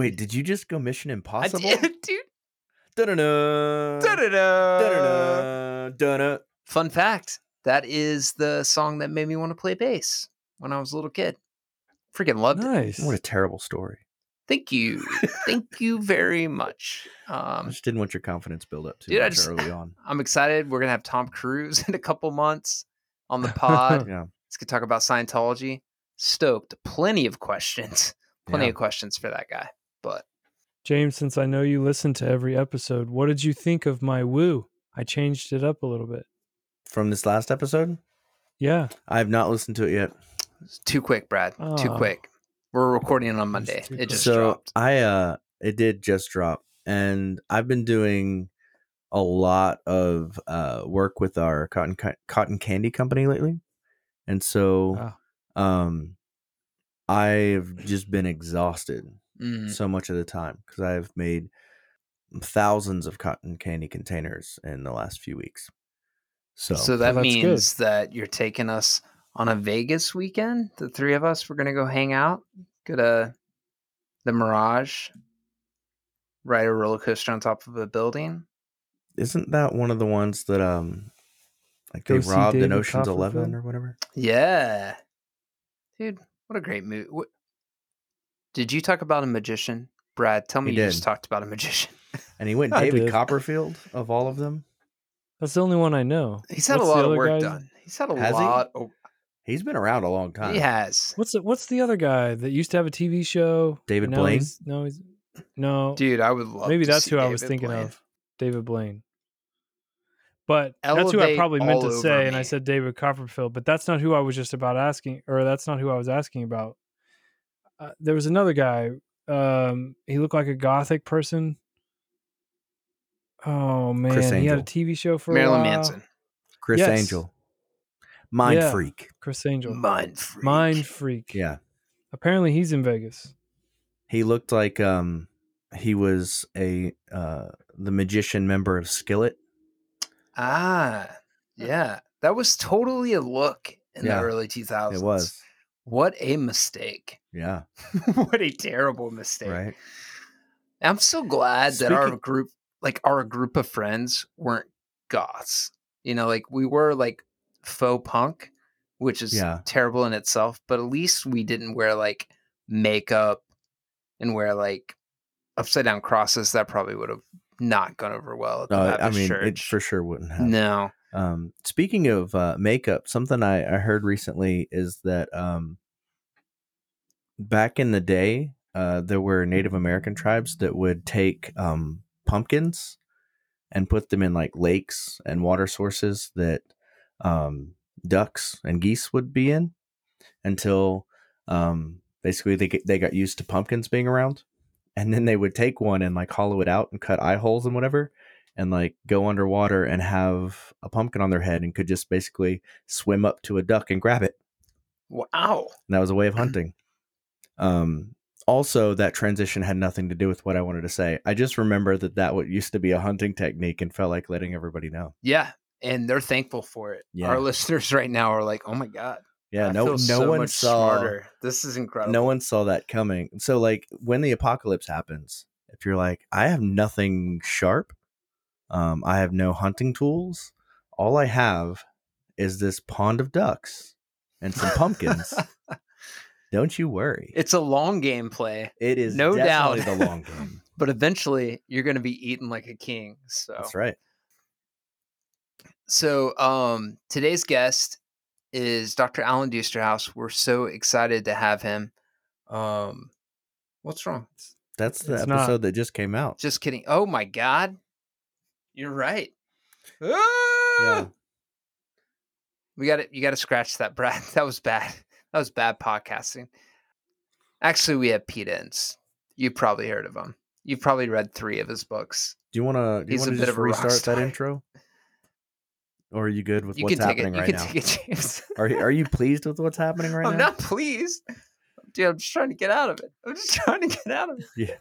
Wait, did you just go Mission Impossible? I Impossible? did, dude. Da-da-da. Da-da-da. Da-da-da. Da-da. Fun fact: that is the song that made me want to play bass when I was a little kid. Freaking loved it. Nice. What a terrible story. Thank you, thank you very much. I Um, just didn't want your confidence build up too Dude, I much just- early on. I'm excited. We're gonna have Tom Cruise in a couple months on the pod. Yeah. Let's get talk about Scientology. Stoked. Plenty of questions. Plenty Yeah. of questions for that guy. But James, since I know you listen to every episode, what did you think of my woo? I changed it up a little bit. From this last episode, Yeah. I have not listened to it yet. it's too quick, Brad. Too quick. We're recording it on Monday. too It just so dropped. I uh it did just drop and I've been doing a lot of uh work with our cotton cotton candy company lately. And so Wow. um I've just been exhausted Mm. so much of the time cuz I've made thousands of cotton candy containers in the last few weeks. So, So that that's good. means that you're taking us on a Vegas weekend. The three of us, we're gonna go hang out, go to the Mirage, ride a roller coaster on top of a building. isn't that one of the ones that um like Go they see robbed in Ocean's 11 or whatever? Yeah, dude, what a great movie. What... Did you talk about a magician, Brad? Tell me He you just talked about a magician. And he went I David did. Copperfield of all of them. That's the only one I know. He's had What's a lot of work guy's- done. He's had a Has he? lot. Of... He's been around a long time. He has, What's the, what's the other guy that used to have a TV show? David now Blaine? he's- No, he's no. dude. I would love. maybe to that's see who I was thinking Blaine. of. David Blaine. But that's who I probably meant to over say, and I said David Copperfield. But that's not who I was just about asking, or that's not who I was asking about. Uh, there was another guy. Um, he looked like a gothic person. Oh man, Criss he had a TV show for a Marilyn while. Manson. Criss Yes. Angel. Mind Yeah. freak. Criss Angel, Mind freak. mind freak. Yeah. Apparently, he's in Vegas. He looked like um he was a uh the magician member of Skillet. Ah, yeah. That was totally a look in Yeah, the early 2000s. It was. What a mistake. Yeah. what a terrible mistake. Right. I'm so glad that our group, like our group of friends, weren't goths. You know, like we were like faux punk, which is Yeah. terrible in itself, but at least we didn't wear like makeup and wear like upside down crosses. That probably would have not gone over well at the No, I Baptist mean church. it for sure wouldn't have. no. Um, speaking of uh, makeup, something I, I heard recently is that um, back in the day, uh, there were Native American tribes that would take um, pumpkins and put them in like lakes and water sources that um, ducks and geese would be in until um, basically they get, they got used to pumpkins being around, and then they would take one and like hollow it out and cut eye holes and whatever and like go underwater and have a pumpkin on their head and could just basically swim up to a duck and grab it. Wow. And that was a way of hunting. Um, also, that transition had nothing to do with what I wanted to say. I just remember that that what used to be a hunting technique and felt like letting everybody know. Yeah. And they're thankful for it. Yeah. Our listeners right now are like, oh my God. Yeah, I no, no so one much saw. smarter. This is incredible. No one saw that coming. So, like, when the apocalypse happens, if you're like, I have nothing sharp, um, I have no hunting tools. All I have is this pond of ducks and some pumpkins. Don't you worry. it's a long game play, It is no doubt. the long game. but eventually you're going to be eaten like a king. So, That's right. so um, today's guest is Dr. Alan Dusterhouse. We're so excited to have him. Um, what's wrong? That's the It's not- episode that just came out. Just kidding. Oh my God. You're right. Yeah. Ah! We got it. You got to scratch that, Brad. That was bad. That was bad podcasting. Actually, we have Pete Enns. You've probably heard of him. You've probably read three of his books. Do you want to? He's want a bit of a restart that intro? Or are you good with You what's it. happening You right can now? take it, James. Are Are you pleased with what's happening right I'm now? not pleased. Dude, I'm just trying to get out of it. I'm just trying to get out of it. Yeah.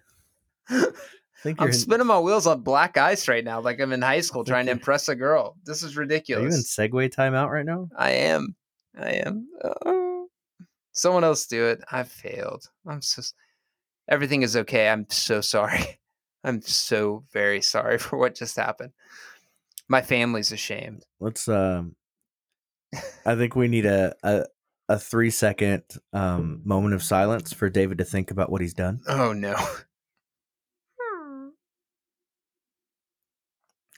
I think you're. I'm in, spinning my wheels on black ice right now, like I'm in high school trying to impress a girl. This is ridiculous. are you in. segue timeout right now? I am. I am. Oh. Someone else do it. I failed. I'm so. Everything is okay. I'm so sorry. I'm so very sorry for what just happened. My family's ashamed. Let's um I think we need a a, a 3 second um moment of silence for David to think about what he's done. Oh no.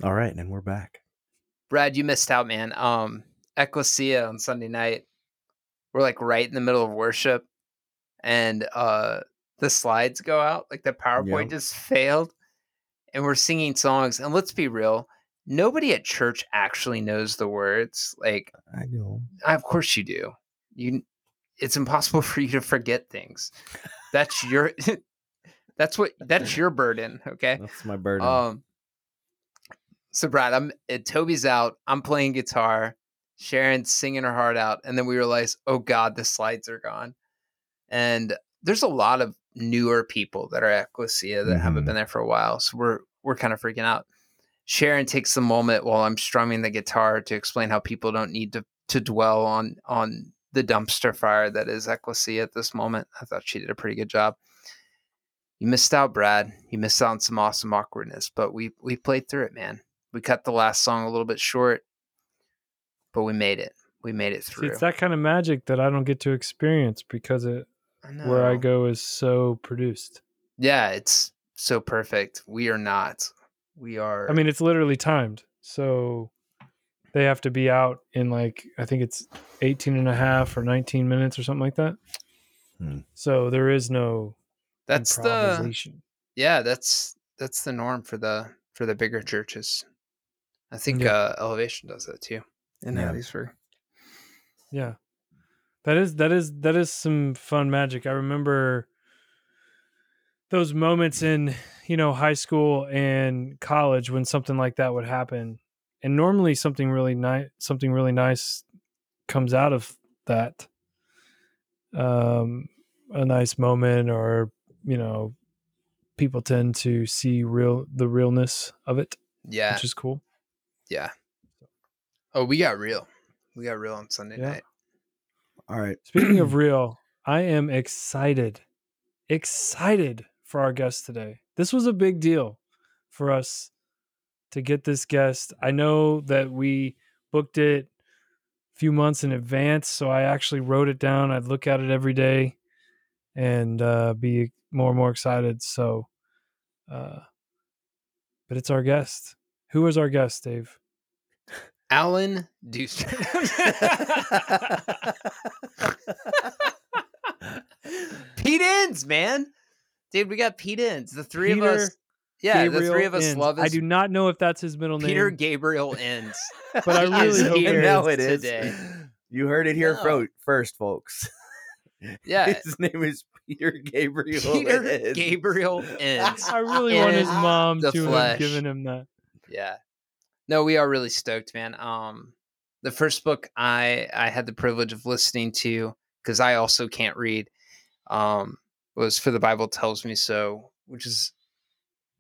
All right, and we're back. Brad, you missed out, man. Um Ecclesia on Sunday night. We're like right in the middle of worship and uh the slides go out, like the PowerPoint Yep. just failed. And we're singing songs. And let's be real, nobody at church actually knows the words. Like I know. of course you do. You it's impossible for you to forget things. That's your that's what that's your burden, okay? That's my burden. Um so Brad, I'm uh, Toby's out, I'm playing guitar, Sharon's singing her heart out, and then we realize, oh God, the slides are gone. And there's a lot of newer people that are at Ecclesia that haven't Mhm. been there for a while. So we're we're kind of freaking out. Sharon takes the moment while I'm strumming the guitar to explain how people don't need to to dwell on on the dumpster fire that is Ecclesia at this moment. I thought she did a pretty good job. You missed out, Brad. You missed out on some awesome awkwardness, but we we played through it, man. We cut the last song a little bit short, but we made it. We made it See, through. it's that kind of magic that I don't get to experience because it where I go is so produced. Yeah, it's so perfect. We are not. We are. I mean, it's literally timed. So they have to be out in like, I think it's 18 and a half or 19 minutes or something like that. Hmm. So there is no that's the yeah. That's that's the norm for the for the bigger churches. I think Yeah. uh, Elevation does that too in Yeah. Hattiesburg. Yeah. That is that is that is some fun magic. I remember those moments in, you know, high school and college when something like that would happen. And normally something really nice something really nice comes out of that. Um a nice moment or, you know, people tend to see real the realness of it, Yeah, which is cool. yeah. Oh, we got real. We got real on Sunday Yeah. night. All right. Speaking of real, I am excited, excited for our guest today. This was a big deal for us to get this guest. I know that we booked it a few months in advance, so I actually wrote it down. I'd look at it every day and uh, be more and more excited. So, uh, but it's our guest. Who is our guest, Dave? Alan Deuster. Pete Enns, man. Dude, we got Pete Enns. The three of us. Yeah, the three of us Enns. love his. I do not know if that's his middle Peter name. Peter Gabriel Enns. But I really is hope it now is it is. today. You heard it here No. first, folks. Yeah. His name is Peter Gabriel. Peter Enns. Gabriel Enns. I really want his mom to flesh. have given him that. Yeah. No, we are really stoked, man. Um the first book I I had the privilege of listening to cuz I also can't read um was For the Bible Tells Me So, which is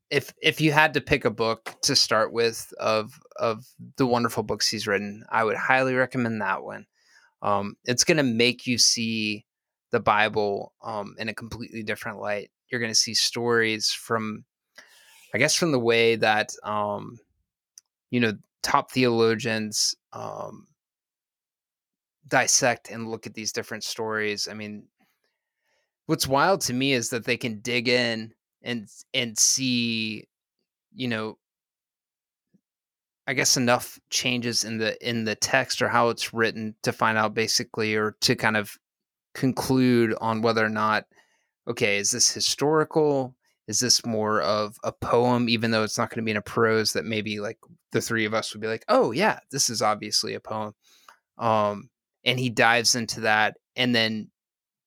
if if you had to pick a book to start with of of the wonderful books he's written, I would highly recommend that one. Um it's going to make you see the Bible um in a completely different light. You're going to see stories from I guess from the way that um you know top theologians um dissect and look at these different stories i mean what's wild to me is that they can dig in and and see you know i guess enough changes in the in the text or how it's written to find out basically or to kind of conclude on whether or not okay is this historical is this more of a poem even though it's not going to be in a prose that maybe like the three of us would be like oh yeah this is obviously a poem. Um and he dives into that and then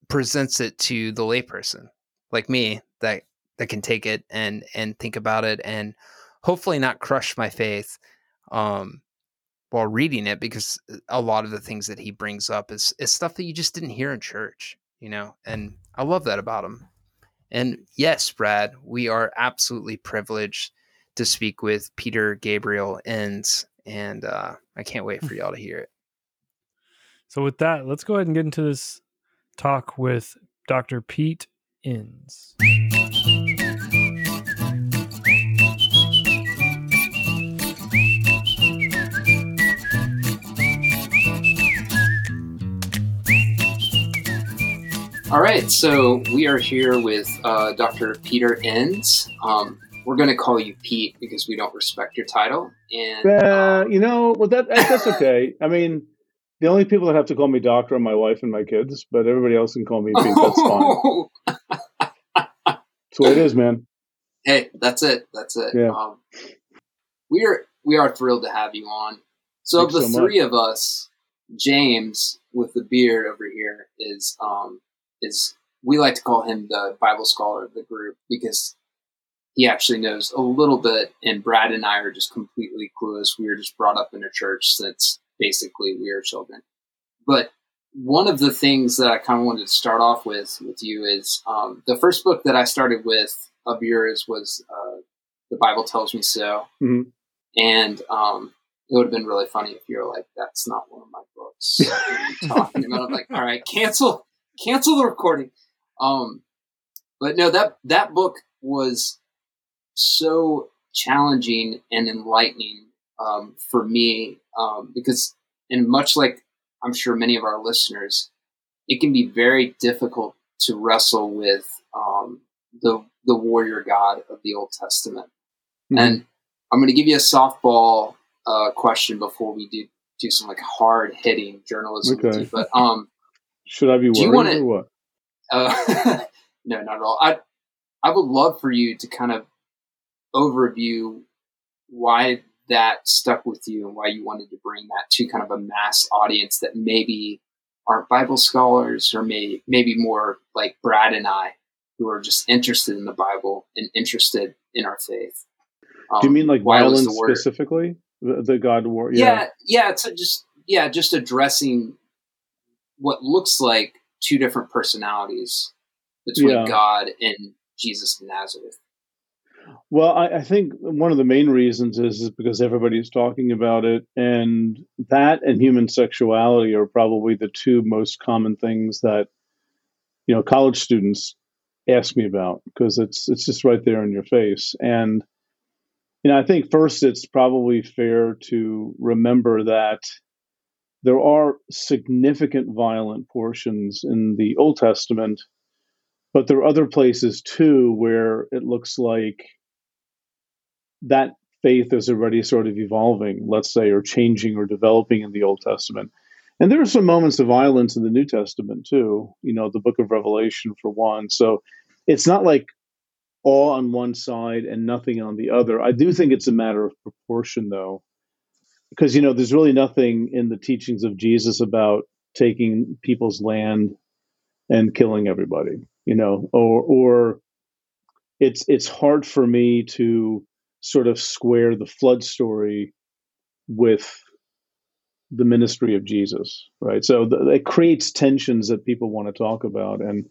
presents it to the layperson like me that that can take it and and think about it and hopefully not crush my faith um while reading it because a lot of the things that he brings up is is stuff that you just didn't hear in church you know and i love that about him and yes brad we are absolutely privileged to speak with peter gabriel enns and uh i can't wait for y'all to hear it So with that, let's go ahead and get into this talk with Dr. Pete Enns. All right, so we are here with uh, Dr. Peter Enns. Um, we're going to call you Pete because we don't respect your title. And Uh, um, you know, well, that that's okay. I mean, the only people that have to call me doctor are my wife and my kids, but everybody else can call me Pete. That's fine. That's what it is, man. hey, that's it. That's it. Yeah. Um, we are we are thrilled to have you on. So Thanks of the so three of us, James with the beard over here is um, is we like to call him the Bible scholar of the group because he actually knows a little bit, and Brad and I are just completely clueless. We were just brought up in a church since basically we are children. But one of the things that I kind of wanted to start off with with you is um, the first book that I started with of yours was uh, the Bible tells me so, Mhm. and um, it would have been really funny if you were like, "That's not one of my books." Are talking about? I'm like, "All right, cancel, cancel the recording." Um, but no, that that book was so challenging and enlightening um, for me um, because, and much like I'm sure many of our listeners, it can be very difficult to wrestle with um, the the warrior God of the Old Testament. Mhm. And I'm going to give you a softball uh, question before we do do some like hard hitting journalism. Okay. But um, Should I be worried wanna- or what? uh, no, not at all. I I would love for you to kind of overview why that stuck with you and why you wanted to bring that to kind of a mass audience that maybe aren't Bible scholars or may maybe more like Brad and I who are just interested in the Bible and interested in our faith. Um, Do you mean like why violence the specifically? The, the God war? yeah, yeah, it's a just yeah, just addressing what looks like two different personalities between Yeah. God and Jesus of Nazareth. Well, I, I think one of the main reasons is, is because everybody's talking about it, and that and human sexuality are probably the two most common things that you know college students ask me about because it's it's just right there in your face. And you know, I think first it's probably fair to remember that there are significant violent portions in the Old Testament, but there are other places too where it looks like that faith is already sort of evolving, let's say, or changing or developing in the Old Testament. And there are some moments of violence in the New Testament too, you know, the book of Revelation for one. So it's not like all on one side and nothing on the other. I do think it's a matter of proportion though, because, you know, there's really nothing in the teachings of Jesus about taking people's land and killing everybody, you know, or, or, it's it's hard for me to sort of square the flood story with the ministry of Jesus, right? So it creates tensions that people want to talk about, and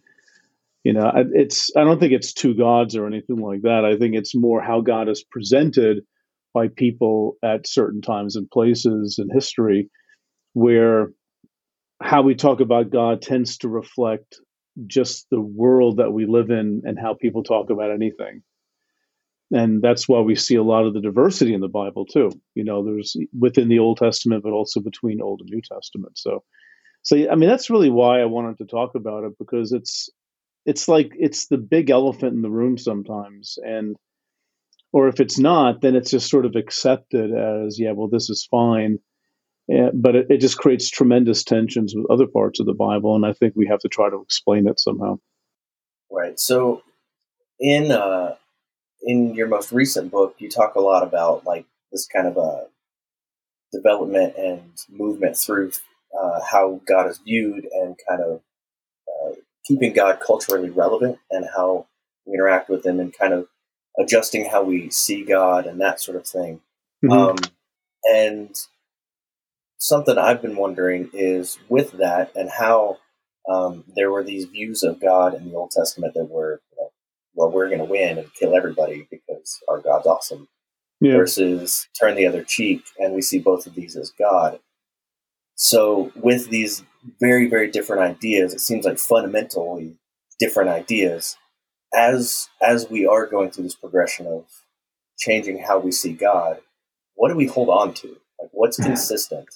you know, it's I don't think it's two gods or anything like that. I think it's more how God is presented by people at certain times and places in history, where how we talk about God tends to reflect just the world that we live in and how people talk about anything. And that's why we see a lot of the diversity in the bible too. You know there's within the old testament but also between old and new testament. So so i mean that's really why i wanted to talk about it because it's it's like it's the big elephant in the room sometimes. And or if it's not then it's just sort of accepted as yeah well this is fine Eh, but it, it just creates tremendous tensions with other parts of the bible and i think we have to try to explain it somehow Right. So in uh in your most recent book, you talk a lot about like this kind of a development and movement through uh, how God is viewed and kind of uh, keeping God culturally relevant and how we interact with Him and kind of adjusting how we see God and that sort of thing. Mhm. Um, and something I've been wondering is with that and how um, there were these views of God in the Old Testament that were, you know, well, we're going to win and kill everybody because our God's awesome, yeah versus turn the other cheek, and we see both of these as God. So, with these very, very different ideas, it seems like fundamentally different ideas. As as we are going through this progression of changing how we see God, what do we hold on to? Like what's consistent?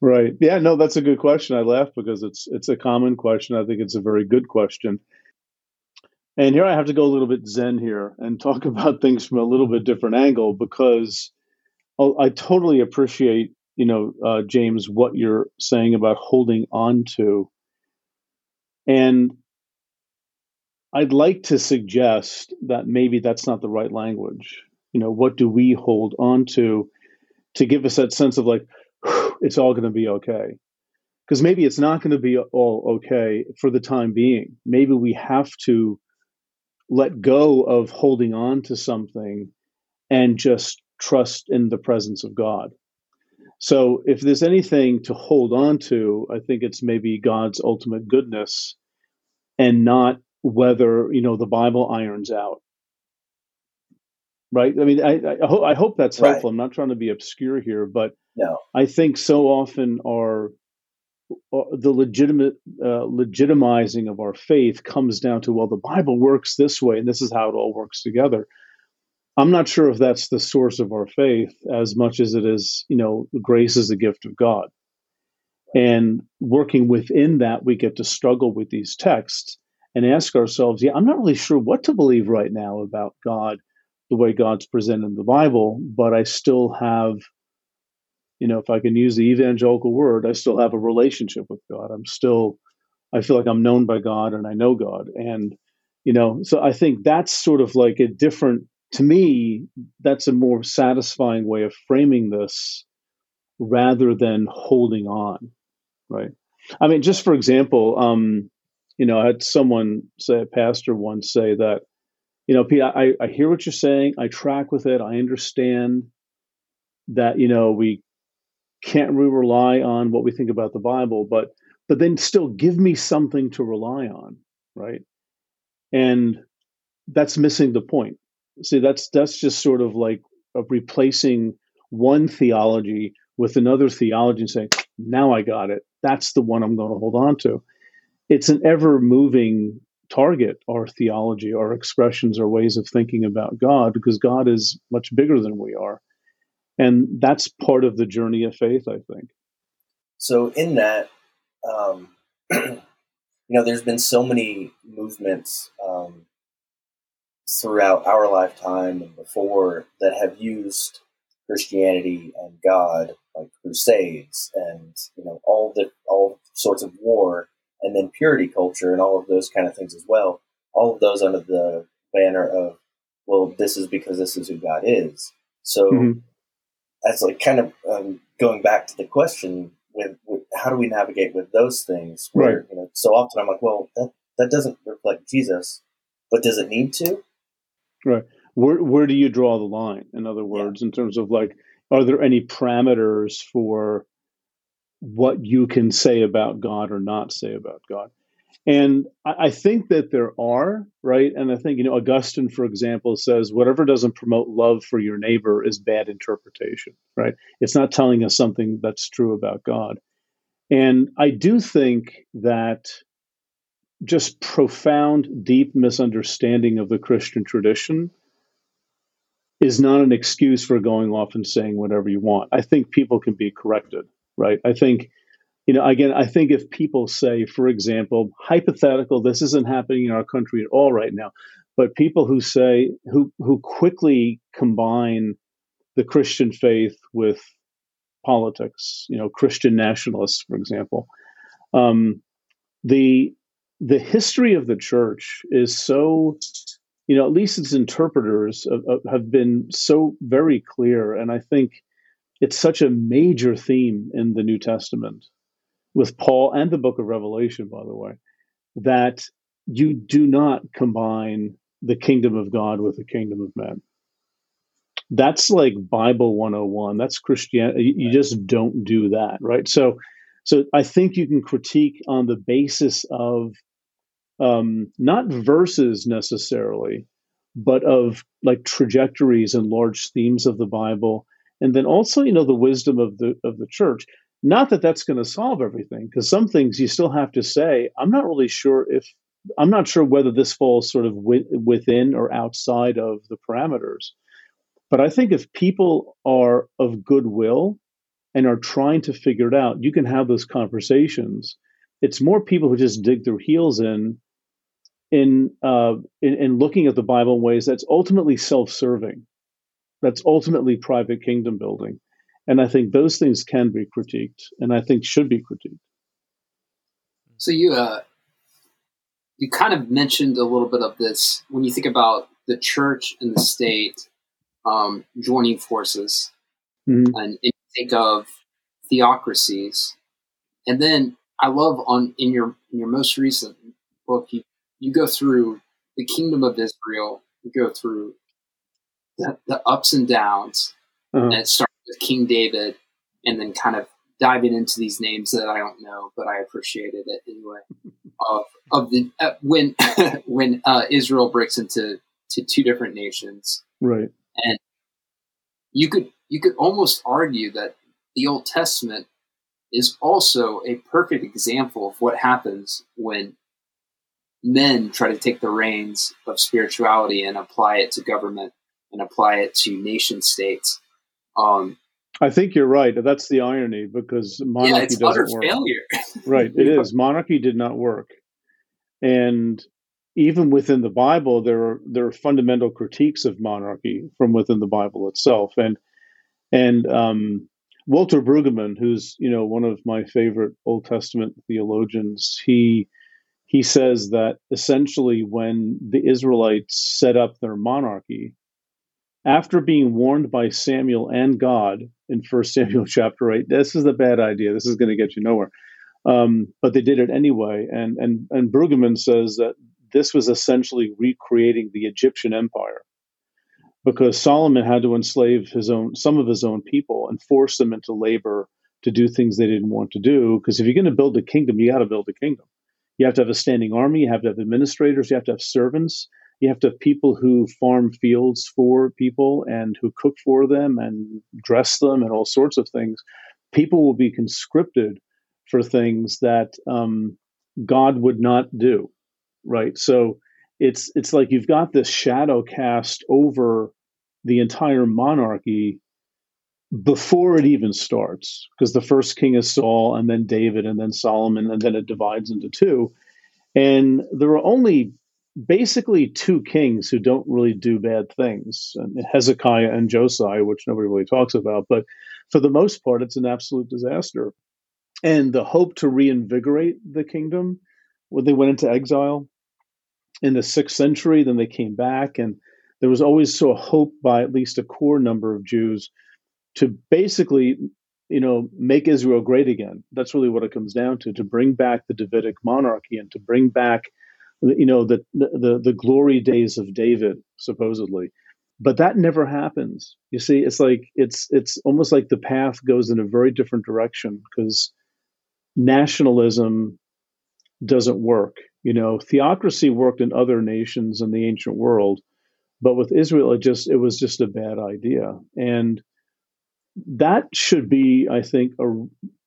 right. Yeah, no, that's a good question. I laugh because it's it's a common question. I think it's a very good question. And here I have to go a little bit zen here and talk about things from a little bit different angle because I totally appreciate, you know, uh, James, what you're saying about holding on to. And I'd like to suggest that maybe that's not the right language. You know, what do we hold on to to give us that sense of like, it's all going to be okay? Because maybe it's not going to be all okay for the time being. Maybe we have to let go of holding on to something and just trust in the presence of God. So, if there's anything to hold on to, I think it's maybe God's ultimate goodness and not whether you know the Bible irons out. Right? I mean, I, I, ho- I hope that's helpful. Right. I'm not trying to be obscure here, but no. I think so often our uh, the legitimate uh, legitimizing of our faith comes down to well, the Bible works this way, and this is how it all works together. I'm not sure if that's the source of our faith as much as it is, you know, grace is a gift of God. And working within that, we get to struggle with these texts and ask ourselves, yeah, I'm not really sure what to believe right now about God, the way God's presented in the Bible, but I still have, you know, if I can use the evangelical word, I still have a relationship with God. I'm still, I feel like I'm known by God and I know God. And, you know, so I think that's sort of like a different, to me, that's a more satisfying way of framing this rather than holding on, right? I mean, just for example, um, you know, I had someone say, a pastor once say that, you know, Pete, I, I hear what you're saying. I track with it. I understand that, you know, we can't really rely on what we think about the Bible, but but then still give me something to rely on, right? And that's missing the point. See, that's that's just sort of like replacing one theology with another theology and saying, now I got it. That's the one I'm going to hold on to it's an ever moving target our theology our expressions our ways of thinking about god because god is much bigger than we are. And that's part of the journey of faith i think. So in that um, you know there's been so many movements um, throughout our lifetime and before that have used christianity and god like crusades and you know all the all sorts of war and then purity culture and all of those kind of things as well. All of those under the banner of, well, this is because this is who God is. So mm-hmm. that's like kind of um, going back to the question with, with, how do we navigate with those things? Where right. you know, so often I'm like, well, that that doesn't reflect Jesus, but does it need to? Right. Where where do you draw the line? In other words, yeah. in terms of like, are there any parameters for what you can say about God or not say about God. And I, I think that there are, right? And I think, you know, Augustine, for example, says whatever doesn't promote love for your neighbor is bad interpretation, right? It's not telling us something that's true about God. And I do think that just profound, deep misunderstanding of the Christian tradition is not an excuse for going off and saying whatever you want. I think people can be corrected right? I think, you know, again, I think if people say, for example, hypothetical, this isn't happening in our country at all right now, but people who say, who, who quickly combine the Christian faith with politics, you know, Christian nationalists, for example, um, the the history of the church is so you know at least its interpreters have, have been so very clear and i think it's such a major theme in the New Testament with Paul and the book of Revelation, by the way, that you do not combine the kingdom of God with the kingdom of men. That's like Bible 101. That's Christianity. You just don't do that, right? So, so I think you can critique on the basis of um, not verses necessarily, but of like trajectories and large themes of the Bible and then also you know the wisdom of the of the church not that that's going to solve everything because some things you still have to say i'm not really sure if I'm not sure whether this falls sort of wi- within or outside of the parameters. But I think if people are of goodwill and are trying to figure it out, you can have those conversations. It's more people who just dig their heels in in uh, in, in looking at the Bible in ways that's ultimately self-serving, that's ultimately private kingdom building, and I think those things can be critiqued, and I think should be critiqued. So you uh, you kind of mentioned a little bit of this when you think about the church and the state um, joining forces, Mhm. and, and you think of theocracies, and then I love on in your in your most recent book you you go through the kingdom of Israel, you go through the, the ups and downs, Uh-huh. and it starts with King David, and then kind of diving into these names that I don't know, but I appreciated it anyway. Of of the uh, when when uh, Israel breaks into to two different nations, Right. And you could you could almost argue that the Old Testament is also a perfect example of what happens when men try to take the reins of spirituality and apply it to government and apply it to nation states. Um, I think you're right. That's the irony because monarchy yeah, it's doesn't utter work. failure. Right, it is. Monarchy did not work, and even within the Bible, there are there are fundamental critiques of monarchy from within the Bible itself. And and um, Walter Brueggemann, who's you know one of my favorite Old Testament theologians, he he says that essentially when the Israelites set up their monarchy, after being warned by Samuel and God in First Samuel chapter eight, this is a bad idea. This is going to get you nowhere. Um, but they did it anyway. And and and Brueggemann says that this was essentially recreating the Egyptian empire because Solomon had to enslave his own some of his own people and force them into labor to do things they didn't want to do. Because if you're going to build a kingdom, you got to build a kingdom. You have to have a standing army. You have to have administrators. You have to have servants. You have to have people who farm fields for people and who cook for them and dress them and all sorts of things. People will be conscripted for things that um, God would not do, right? So it's it's like you've got this shadow cast over the entire monarchy before it even starts, because the first king is Saul, and then David, and then Solomon, and then it divides into two. And there are only basically two kings who don't really do bad things Hezekiah and Josiah, which nobody really talks about. But for the most part, it's an absolute disaster. And the hope to reinvigorate the kingdom when they went into exile in the sixth century, then they came back, and there was always so a hope by at least a core number of Jews to basically you know make israel great again that's really what it comes down to to bring back the davidic monarchy and to bring back you know the the, the glory days of david supposedly. But that never happens. You see it's like it's it's almost like the path goes in a very different direction because nationalism doesn't work. You know theocracy worked in other nations in the ancient world but with israel it just it was just a bad idea. And that should be, I think, a,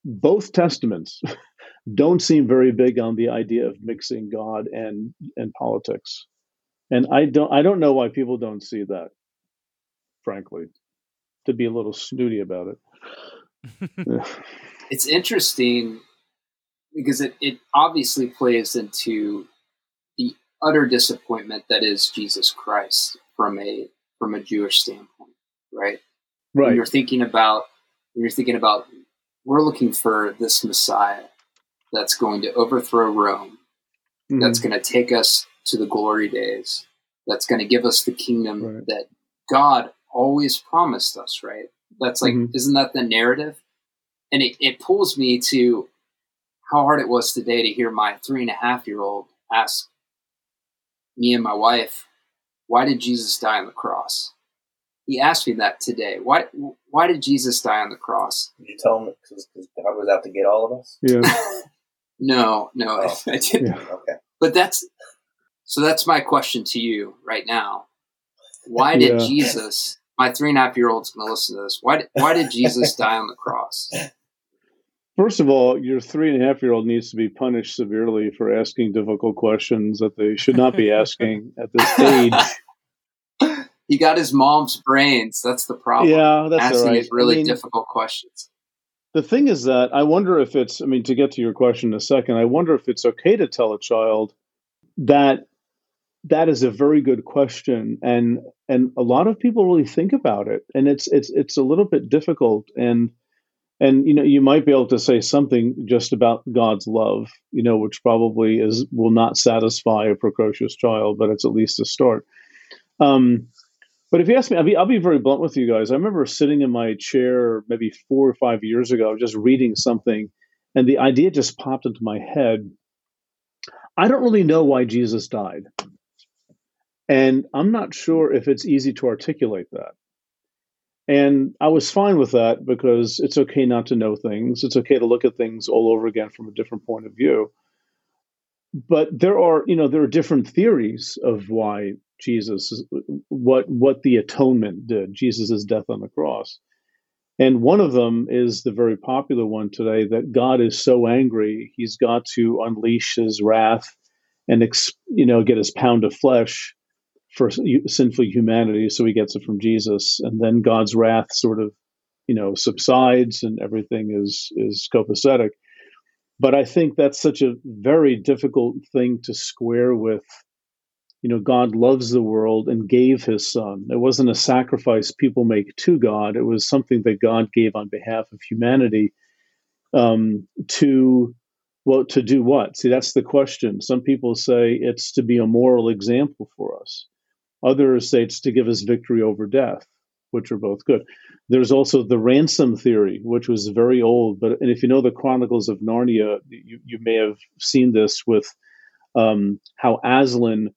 both testaments don't seem very big on the idea of mixing God and and politics, and I don't I don't know why people don't see that. Frankly, to be a little snooty about it. it's interesting because it, it obviously plays into the utter disappointment that is Jesus Christ from a from a Jewish standpoint, right? When right. you're thinking about when you're thinking about we're looking for this Messiah that's going to overthrow Rome, Mhm. that's going to take us to the glory days, that's going to give us the kingdom Right. that God always promised us, right? That's like, Mhm. isn't that the narrative? And it, it pulls me to how hard it was today to hear my three and a half year old ask me and my wife, why did Jesus die on the cross? He asked me that today. Why, why did Jesus die on the cross? Did you tell him because God was out to get all of us? yeah. No, no, Oh. I didn't. Yeah. Okay. But that's so. That's my question to you right now. Why did Yeah. Jesus? My three and a half year old's going to listen to this. Why? Did, why did Jesus die on the cross? First of all, your three and a half year old needs to be punished severely for asking difficult questions that they should not be asking at this age. he got his mom's brains. That's the problem. Yeah, that's asking right. it really I mean, difficult questions. The thing is that I wonder if it's, I mean, to get to your question in a second, I wonder if it's okay to tell a child that that is a very good question and and a lot of people really think about it and it's it's it's a little bit difficult and and you know you might be able to say something just about god's love you know which probably is will not satisfy a precocious child but it's at least a start. Um, but if you ask me I'll be, I'll be very blunt with you guys i remember sitting in my chair maybe four or five years ago just reading something and the idea just popped into my head i don't really know why jesus died and i'm not sure if it's easy to articulate that and I was fine with that because it's okay not to know things. It's okay to look at things all over again from a different point of view. But there are, you know, there are different theories of why Jesus, what what the atonement did, Jesus' death on the cross. And one of them is the very popular one today that God is so angry, he's got to unleash his wrath and, you know, get his pound of flesh for sinful humanity, so he gets it from Jesus, and then God's wrath sort of, you know, subsides, and everything is is copacetic. But I think that's such a very difficult thing to square with. You know, God loves the world and gave His Son. It wasn't a sacrifice people make to God; it was something that God gave on behalf of humanity um, to well, to do what? See, that's the question. Some people say it's to be a moral example for us. Others say it's to give us victory over death, which are both good. There's also the ransom theory, which was very old, but and if you know the Chronicles of Narnia, you, you may have seen this with um, how Aslan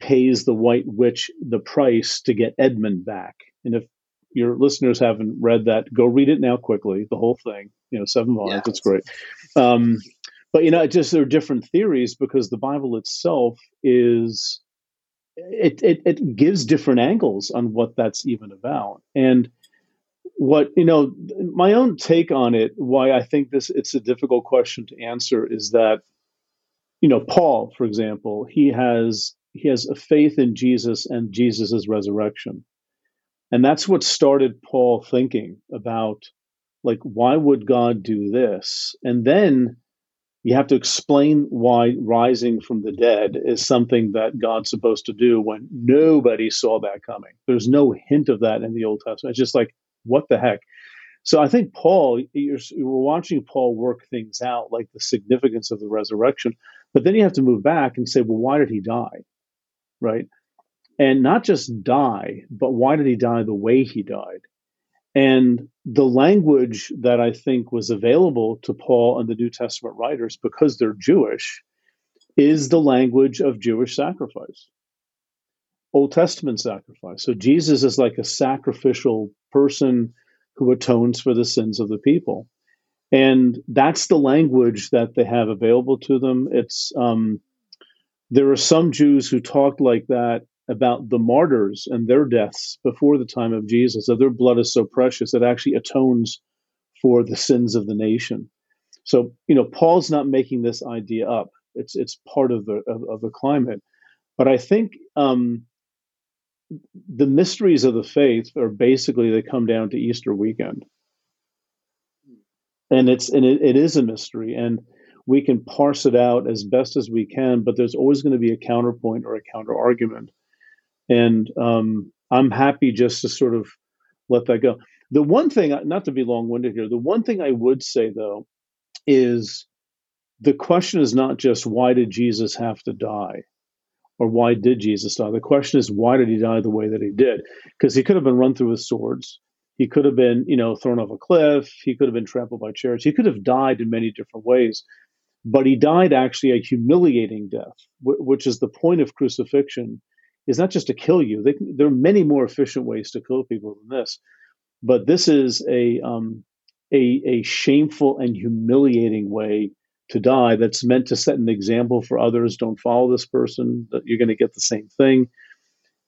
pays the White Witch the price to get Edmund back. And if your listeners haven't read that, go read it now quickly, the whole thing. You know, seven volumes. Yeah. It's great. Um, but you know, just there are different theories because the Bible itself is it, it, it gives different angles on what that's even about. And what you know, my own take on it, why I think this it's a difficult question to answer, is that you know Paul, for example, he has he has a faith in Jesus and Jesus's resurrection, and that's what started Paul thinking about like why would God do this, and then you have to explain why rising from the dead is something that God's supposed to do when nobody saw that coming. There's no hint of that in the Old Testament. It's just like, what the heck? So I think Paul, you're, you're watching Paul work things out, like the significance of the resurrection, but then you have to move back and say, well, why did he die? Right? And not just die, but why did he die the way he died? And the language that I think was available to Paul and the New Testament writers, because they're Jewish, is the language of Jewish sacrifice, Old Testament sacrifice. So Jesus is like a sacrificial person who atones for the sins of the people. And that's the language that they have available to them. It's um, there are some Jews who talked like that about the martyrs and their deaths before the time of Jesus, that their blood is so precious it actually atones for the sins of the nation. So, you know, Paul's not making this idea up. It's it's part of the of, of the climate. But I think um, the mysteries of the faith are basically they come down to Easter weekend, and it's and it, it is a mystery, and we can parse it out as best as we can. But there's always going to be a counterpoint or a counter argument and um, I'm happy just to sort of let that go. The one thing, not to be long winded here, the one thing I would say though is the question is not just why did Jesus have to die or why did Jesus die? The question is why did he die the way that he did? Because he could have been run through with swords. He could have been, you know, thrown off a cliff. He could have been trampled by chariots. He could have died in many different ways. But he died actually a humiliating death, which is the point of crucifixion is not just to kill you. They, there are many more efficient ways to kill people than this, but this is a um, a, a shameful and humiliating way to die. That's meant to set an example for others. Don't follow this person. That you're going to get the same thing.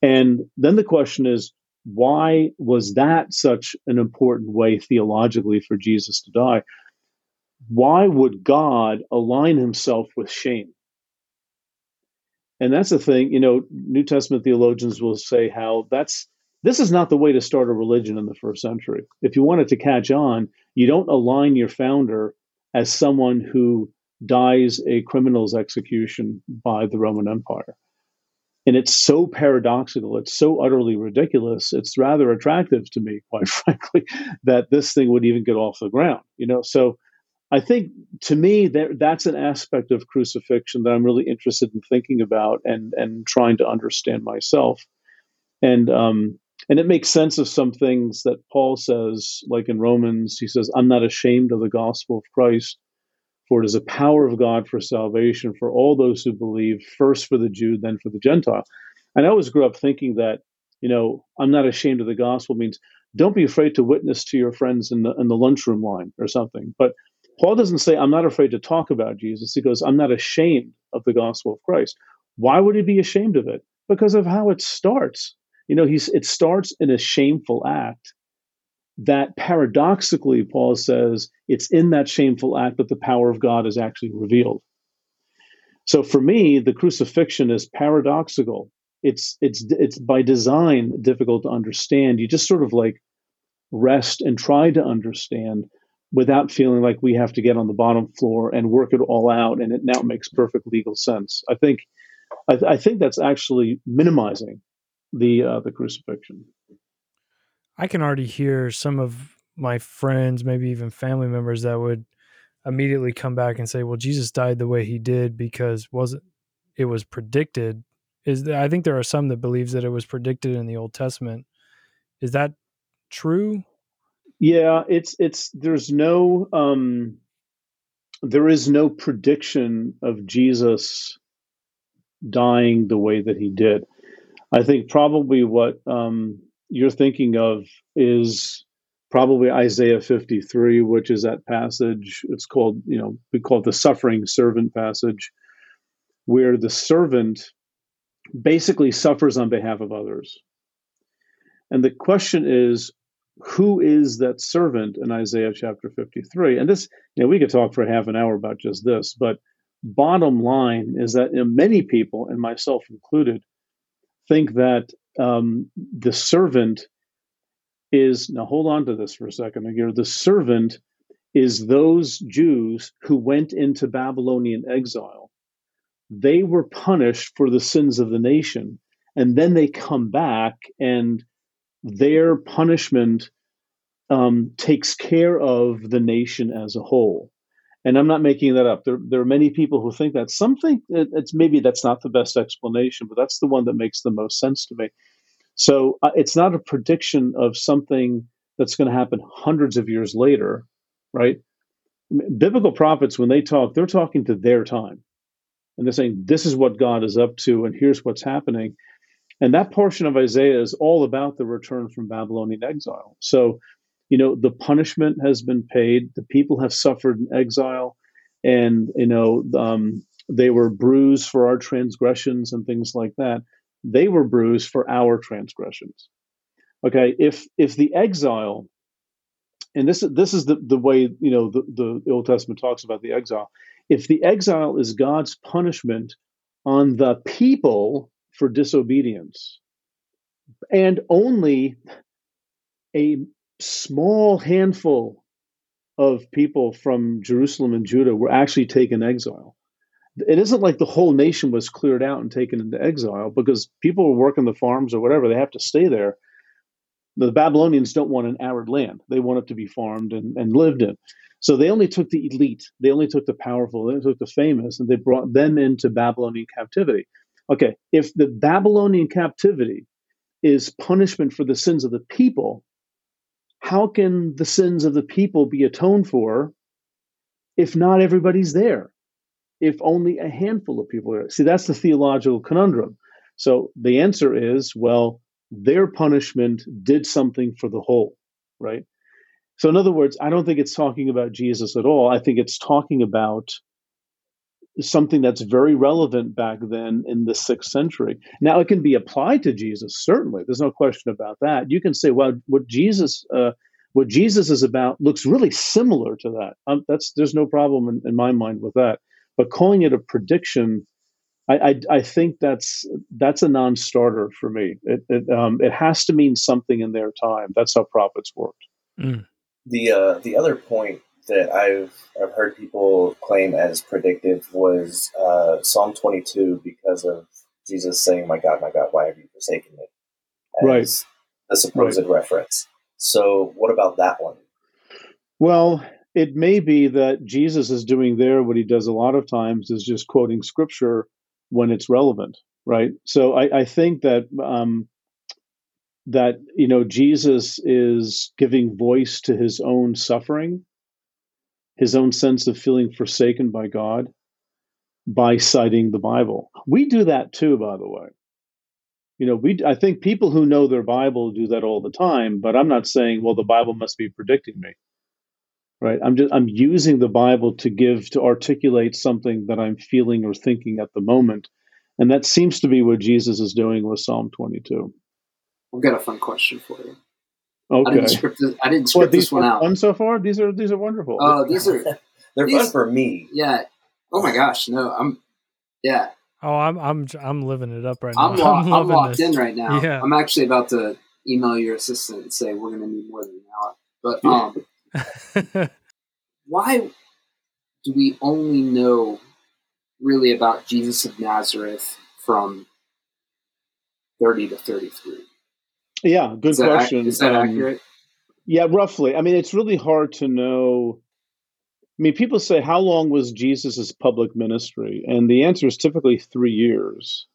And then the question is, why was that such an important way theologically for Jesus to die? why would God align himself with shame? And that's the thing, you know, New Testament theologians will say how that's this is not the way to start a religion in the first century. If you want it to catch on, you don't align your founder as someone who dies a criminal's execution by the Roman Empire. And it's so paradoxical, it's so utterly ridiculous, it's rather attractive to me, quite frankly, that this thing would even get off the ground. You know, so I think to me that that's an aspect of crucifixion that I'm really interested in thinking about and and trying to understand myself. And um, and it makes sense of some things that Paul says, like in Romans, he says, "I'm not ashamed of the gospel of Christ, for it is a power of God for salvation for all those who believe, first for the Jew, then for the Gentile." And I always grew up thinking that, you know, I'm not ashamed of the gospel means don't be afraid to witness to your friends in the in the lunchroom line or something, but Paul doesn't say, I'm not afraid to talk about Jesus. He goes, I'm not ashamed of the gospel of Christ. Why would he be ashamed of it? Because of how it starts. You know, he's it starts in a shameful act that paradoxically, Paul says, it's in that shameful act that the power of God is actually revealed. So for me, the crucifixion is paradoxical. It's it's it's by design difficult to understand. You just sort of like rest and try to understand without feeling like we have to get on the bottom floor and work it all out and it now makes perfect legal sense. I think I, I think that's actually minimizing the uh, the crucifixion. I can already hear some of my friends, maybe even family members, that would immediately come back and say, "Well, Jesus died the way he did because wasn't it was predicted." Is I think there are some that believes that it was predicted in the Old Testament. Is that true? Yeah, it's it's there's no um there is no prediction of Jesus dying the way that he did. I think probably what um, you're thinking of is probably Isaiah 53, which is that passage. It's called, you know, we call it the suffering servant passage, where the servant basically suffers on behalf of others. And the question is, who is that servant in Isaiah chapter 53? And this, you know, we could talk for half an hour about just this, but bottom line is that many people, and myself included, think that um, the servant is now hold on to this for a second here. The servant is those Jews who went into Babylonian exile. They were punished for the sins of the nation, and then they come back and their punishment um, takes care of the nation as a whole. And I'm not making that up. There, there are many people who think that. Some think it's maybe that's not the best explanation, but that's the one that makes the most sense to me. So uh, it's not a prediction of something that's going to happen hundreds of years later, right? Biblical prophets, when they talk, they're talking to their time. And they're saying, this is what God is up to, and here's what's happening. And that portion of Isaiah is all about the return from Babylonian exile. So, you know, the punishment has been paid, the people have suffered in exile, and, you know, um, they were bruised for our transgressions and things like that. They were bruised for our transgressions. Okay, if if the exile, and this this is the, the way you know the, the Old Testament talks about the exile. If the exile is God's punishment on the people for disobedience. And only a small handful of people from Jerusalem and Judah were actually taken exile. It isn't like the whole nation was cleared out and taken into exile because people were working the farms or whatever, they have to stay there. The Babylonians don't want an arid land. They want it to be farmed and, and lived in. So they only took the elite, they only took the powerful, they took the famous, and they brought them into Babylonian captivity. Okay, if the Babylonian captivity is punishment for the sins of the people, how can the sins of the people be atoned for if not everybody's there? If only a handful of people are. See, that's the theological conundrum. So the answer is well, their punishment did something for the whole, right? So, in other words, I don't think it's talking about Jesus at all. I think it's talking about something that's very relevant back then in the sixth century. Now, it can be applied to Jesus, certainly. There's no question about that. You can say, well, what Jesus, uh, what Jesus is about looks really similar to that. Um, that's there's no problem in, in, my mind with that. But calling it a prediction, I I, I think that's that's a non-starter for me. It it, um, it has to mean something in their time. That's how prophets worked. Mm. The uh, the other point that I've I've heard people claim as predictive was uh, Psalm 22 because of Jesus saying, "My God, my God, why have you forsaken me?" As right. The supposed right. reference. So, what about that one? Well, it may be that Jesus is doing there what he does a lot of times is just quoting scripture when it's relevant, right? So, I, I think that um, that you know Jesus is giving voice to his own suffering, his own sense of feeling forsaken by God, by citing the Bible. We do that too, by the way. You know we i think people who know their bible do that all the time but i'm not saying well the bible must be predicting me. Right? I'm just i'm using the bible to give to articulate something that i'm feeling or thinking at the moment. And that seems to be what jesus is doing with psalm 22 i've got a fun question for you okay i didn't script this, I didn't script these this one out fun so far these are these are wonderful oh these are they're these, fun for me yeah oh my gosh no i'm yeah Oh, I'm I'm I'm living it up right now. I'm, lo- I'm, I'm locked this. in right now. Yeah. I'm actually about to email your assistant and say we're going to need more than an hour. But um, why do we only know really about Jesus of Nazareth from 30 to 33? Yeah, good is that, question. Is that um, accurate? Yeah, roughly. I mean, it's really hard to know I mean, people say, how long was Jesus' public ministry? And the answer is typically three years.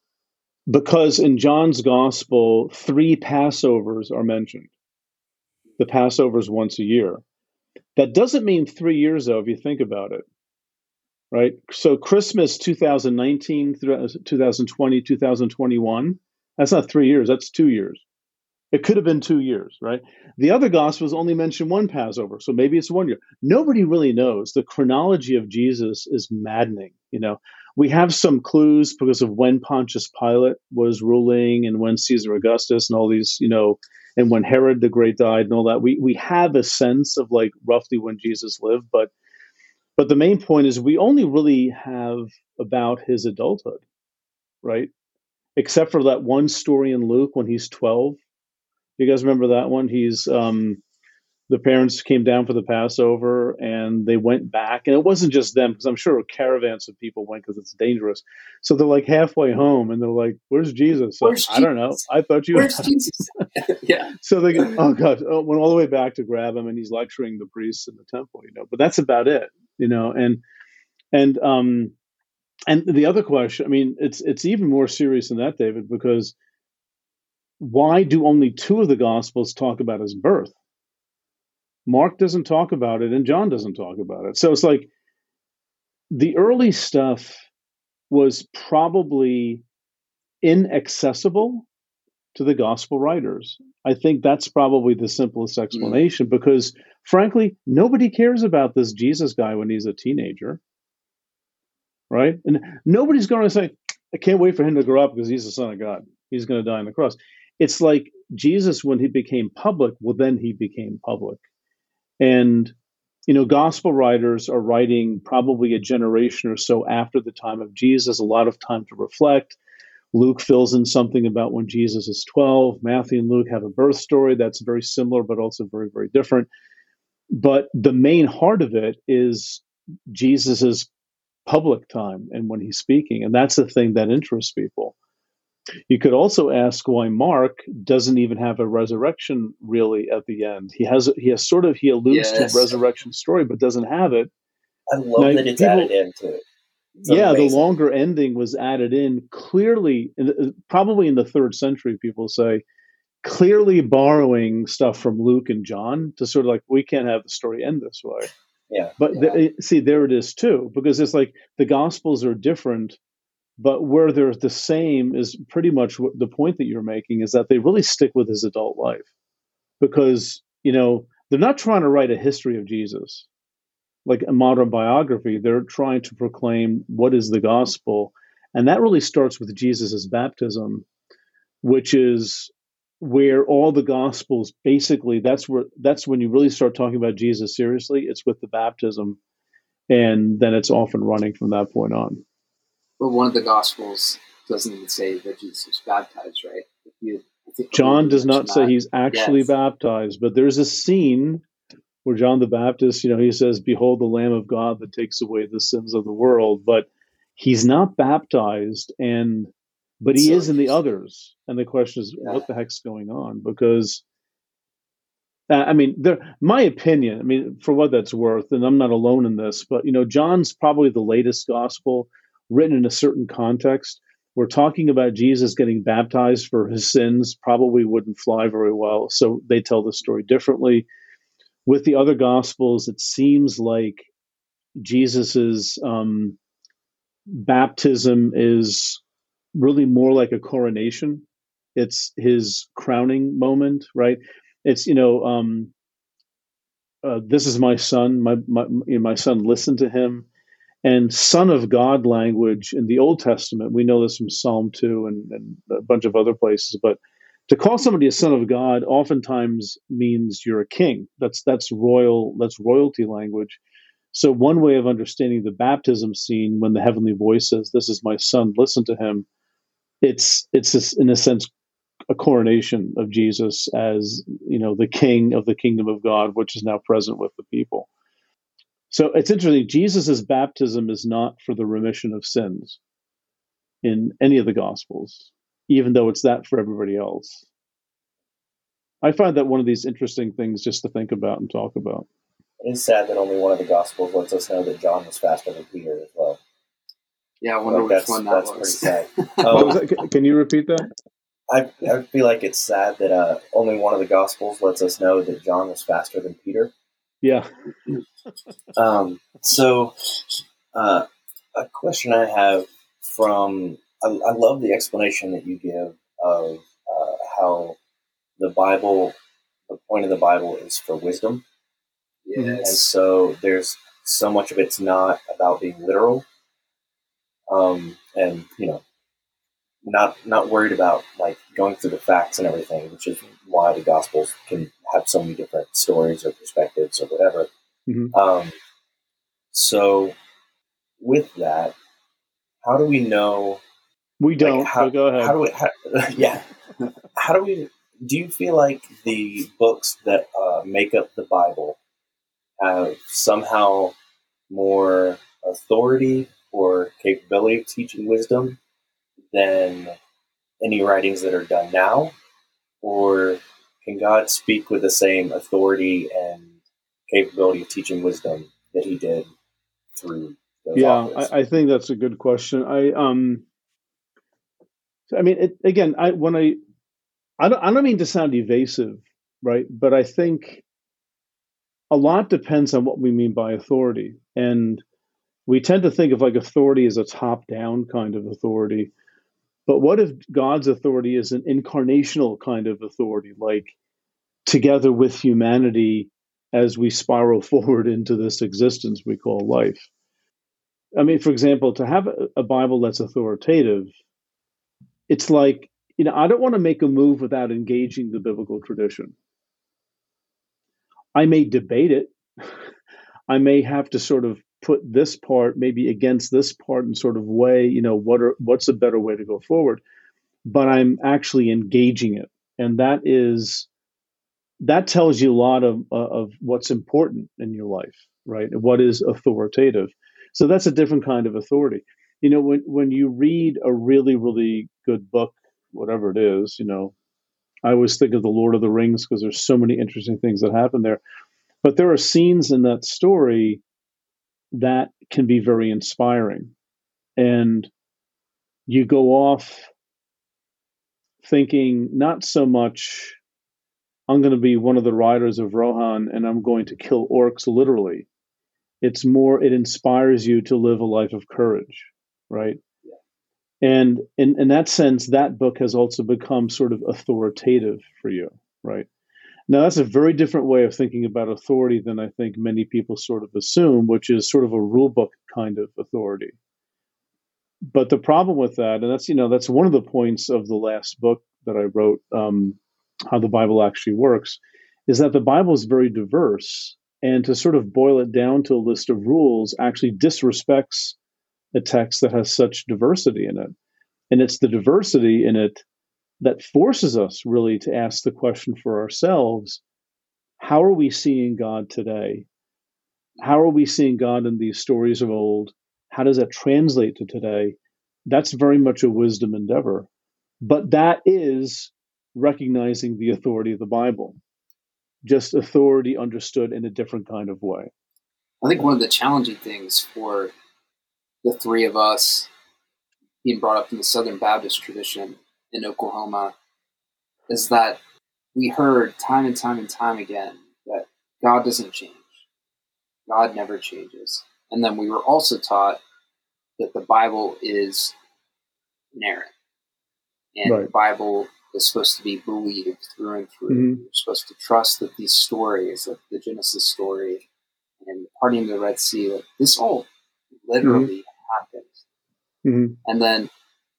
Because in John's gospel, three Passovers are mentioned. The Passover's once a year. That doesn't mean three years, though, if you think about it. Right? So Christmas 2019, 2020, 2021, that's not three years, that's two years. It could have been two years, right? The other Gospels only mention one Passover, so maybe it's one year. Nobody really knows. The chronology of Jesus is maddening. You know, we have some clues because of when Pontius Pilate was ruling and when Caesar Augustus and all these, you know, and when Herod the Great died and all that. We we have a sense of like roughly when Jesus lived, but but the main point is we only really have about his adulthood, right? Except for that one story in Luke when he's 12 you guys remember that one? He's um, the parents came down for the Passover and they went back, and it wasn't just them because I'm sure caravans of people went because it's dangerous. So they're like halfway home, and they're like, "Where's Jesus?" So, Where's I don't know. I thought you. Where's Jesus? yeah. So they go, oh god, oh, went all the way back to grab him, and he's lecturing the priests in the temple, you know. But that's about it, you know. And and um and the other question, I mean, it's it's even more serious than that, David, because why do only two of the gospels talk about his birth? Mark doesn't talk about it and john doesn't talk about it. So it's like the early stuff was probably inaccessible to the gospel writers. I think that's probably the simplest explanation mm. because frankly nobody cares about this jesus guy when he's a teenager. Right? And nobody's going to say i can't wait for him to grow up because he's the son of god. He's going to die on the cross it's like Jesus, when he became public, well, then he became public. And, you know, gospel writers are writing probably a generation or so after the time of Jesus, a lot of time to reflect. Luke fills in something about when Jesus is 12. Matthew and Luke have a birth story that's very similar, but also very, very different. But the main heart of it is Jesus's public time and when he's speaking. And that's the thing that interests people. You could also ask why Mark doesn't even have a resurrection really at the end. He has he has sort of he alludes yes. to a resurrection story, but doesn't have it. I love now, that it's people, added into it. It's yeah, amazing. the longer ending was added in clearly, uh, probably in the third century. People say clearly borrowing stuff from Luke and John to sort of like we can't have the story end this way. Yeah, but yeah. The, eh, see, there it is too, because it's like the Gospels are different but where they're the same is pretty much what the point that you're making is that they really stick with his adult life because you know they're not trying to write a history of jesus like a modern biography they're trying to proclaim what is the gospel and that really starts with jesus' baptism which is where all the gospels basically that's where that's when you really start talking about Jesus seriously. It's with the baptism, and then it's off and running from that point on. But one of the gospels doesn't even say that Jesus was baptized, right? If you, John does not say he's actually Yes. baptized, but there's a scene where John the Baptist, you know, he says, "Behold, the Lamb of God that takes away the sins of the world," but he's not baptized, and but he So is in the others. And the question is, Yeah. what the heck's going on? Because uh, I mean, there, my opinion. I mean, for what that's worth, and I'm not alone in this, but you know, John's probably the latest gospel written in a certain context. We're talking about Jesus getting baptized for his sins. Probably wouldn't fly very well, so they tell the story differently. With the other gospels, it seems like Jesus's um, baptism is really more like a coronation. It's his crowning moment, right? It's you know, um, uh, this is my son. My my you know, my son, listen to him. And son of God language in the Old Testament, we know this from Psalm two and, and a bunch of other places. But to call somebody a son of God oftentimes means you're a king. That's that's royal. That's royalty language. So one way of understanding the baptism scene, when the heavenly voice says, "This is my son, listen to him," it's it's this, in a sense a coronation of Jesus as you know the king of the kingdom of God, which is now present with the people. So it's interesting. Jesus' baptism is not for the remission of sins in any of the gospels, even though it's that for everybody else. I find that one of these interesting things just to think about and talk about. It is sad that only one of the Gospels lets us know that John was faster than Peter as well. Yeah, I wonder Like, which that's one that that's was. pretty sad. Um, was that? Can- Can you repeat that? I, I feel like it's sad that uh, only one of the Gospels lets us know that John was faster than Peter. Yeah. Um, so, uh, a question I have from I, I love the explanation that you give of uh, how the Bible, the point of the Bible is for wisdom, Yes. and so there's so much of it's not about being literal, um, and you know, not not worried about like going through the facts and everything, which is why the Gospels can have so many different stories or perspectives or whatever. Mhm. Um, so, with that, how do we know? We don't. how, go ahead. How do we? How, yeah. How do we? Do you feel like the books that uh, make up the Bible have somehow more authority or capability of teaching wisdom than any writings that are done now, or can God speak with the same authority and capability of teaching wisdom that He did through yeah. I, I think that's a good question. I um, I mean, it, again, I when I, I don't, I don't mean to sound evasive, right? But I think a lot depends on what we mean by authority, and we tend to think of like authority as a top-down kind of authority. But what if God's authority is an incarnational kind of authority, like together with humanity as we spiral forward into this existence we call life? I mean, for example, to have a, Bible that's authoritative, it's like, you know, I don't want to make a move without engaging the biblical tradition. I may debate it. I may have to sort of put this part maybe against this part and sort of weigh, you know, what are what's a better way to go forward. But I'm actually engaging it, and that is that tells you a lot of uh, of what's important in your life, right? What is authoritative. So that's a different kind of authority. You know, when when you read a really really good book, whatever it is, you know, I always think of the Lord of the Rings because there's so many interesting things that happen there. But there are scenes in that story that can be very inspiring. And you go off thinking not so much, I'm going to be one of the riders of Rohan and I'm going to kill orcs literally. It's more, it inspires you to live a life of courage, right? And in, in that sense, that book has also become sort of authoritative for you, right? Now, that's a very different way of thinking about authority than I think many people sort of assume, which is sort of a rule book kind of authority. But the problem with that, and that's you know that's one of the points of the last book that I wrote, um, how the Bible actually works, is that the Bible is very diverse. And to sort of boil it down to a list of rules actually disrespects a text that has such diversity in it. And it's the diversity in it that forces us really to ask the question for ourselves how are we seeing God today? How are we seeing God in these stories of old? How does that translate to today? That's very much a wisdom endeavor. But that is recognizing the authority of the Bible, just authority understood in a different kind of way. I think one of the challenging things for the three of us being brought up in the Southern Baptist tradition in Oklahoma is that we heard time and time and time again that God doesn't change. God never changes. And then we were also taught that the Bible is inerrant. And right. the Bible is supposed to be believed through and through. Mm-hmm. You're supposed to trust that these stories, that the Genesis story and the parting of the Red Sea, that this all literally mm-hmm. happens. Mm-hmm. And then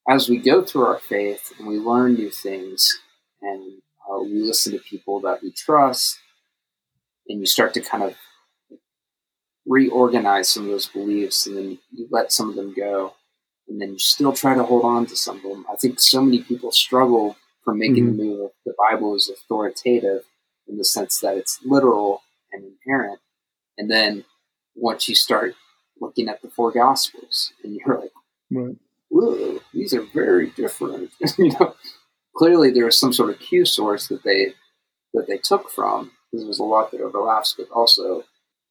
as we go through our faith and we learn new things and uh, we listen to people that we trust, and you start to kind of reorganize some of those beliefs and then you let some of them go and then you still try to hold on to some of them. I think so many people struggle from making mm-hmm. the move the Bible is authoritative in the sense that it's literal and inerrant. And then once you start looking at the four gospels and you're like, right. Whoa, these are very different. you know, clearly there was some sort of Q source that they that they took from because there's a lot that overlaps, but also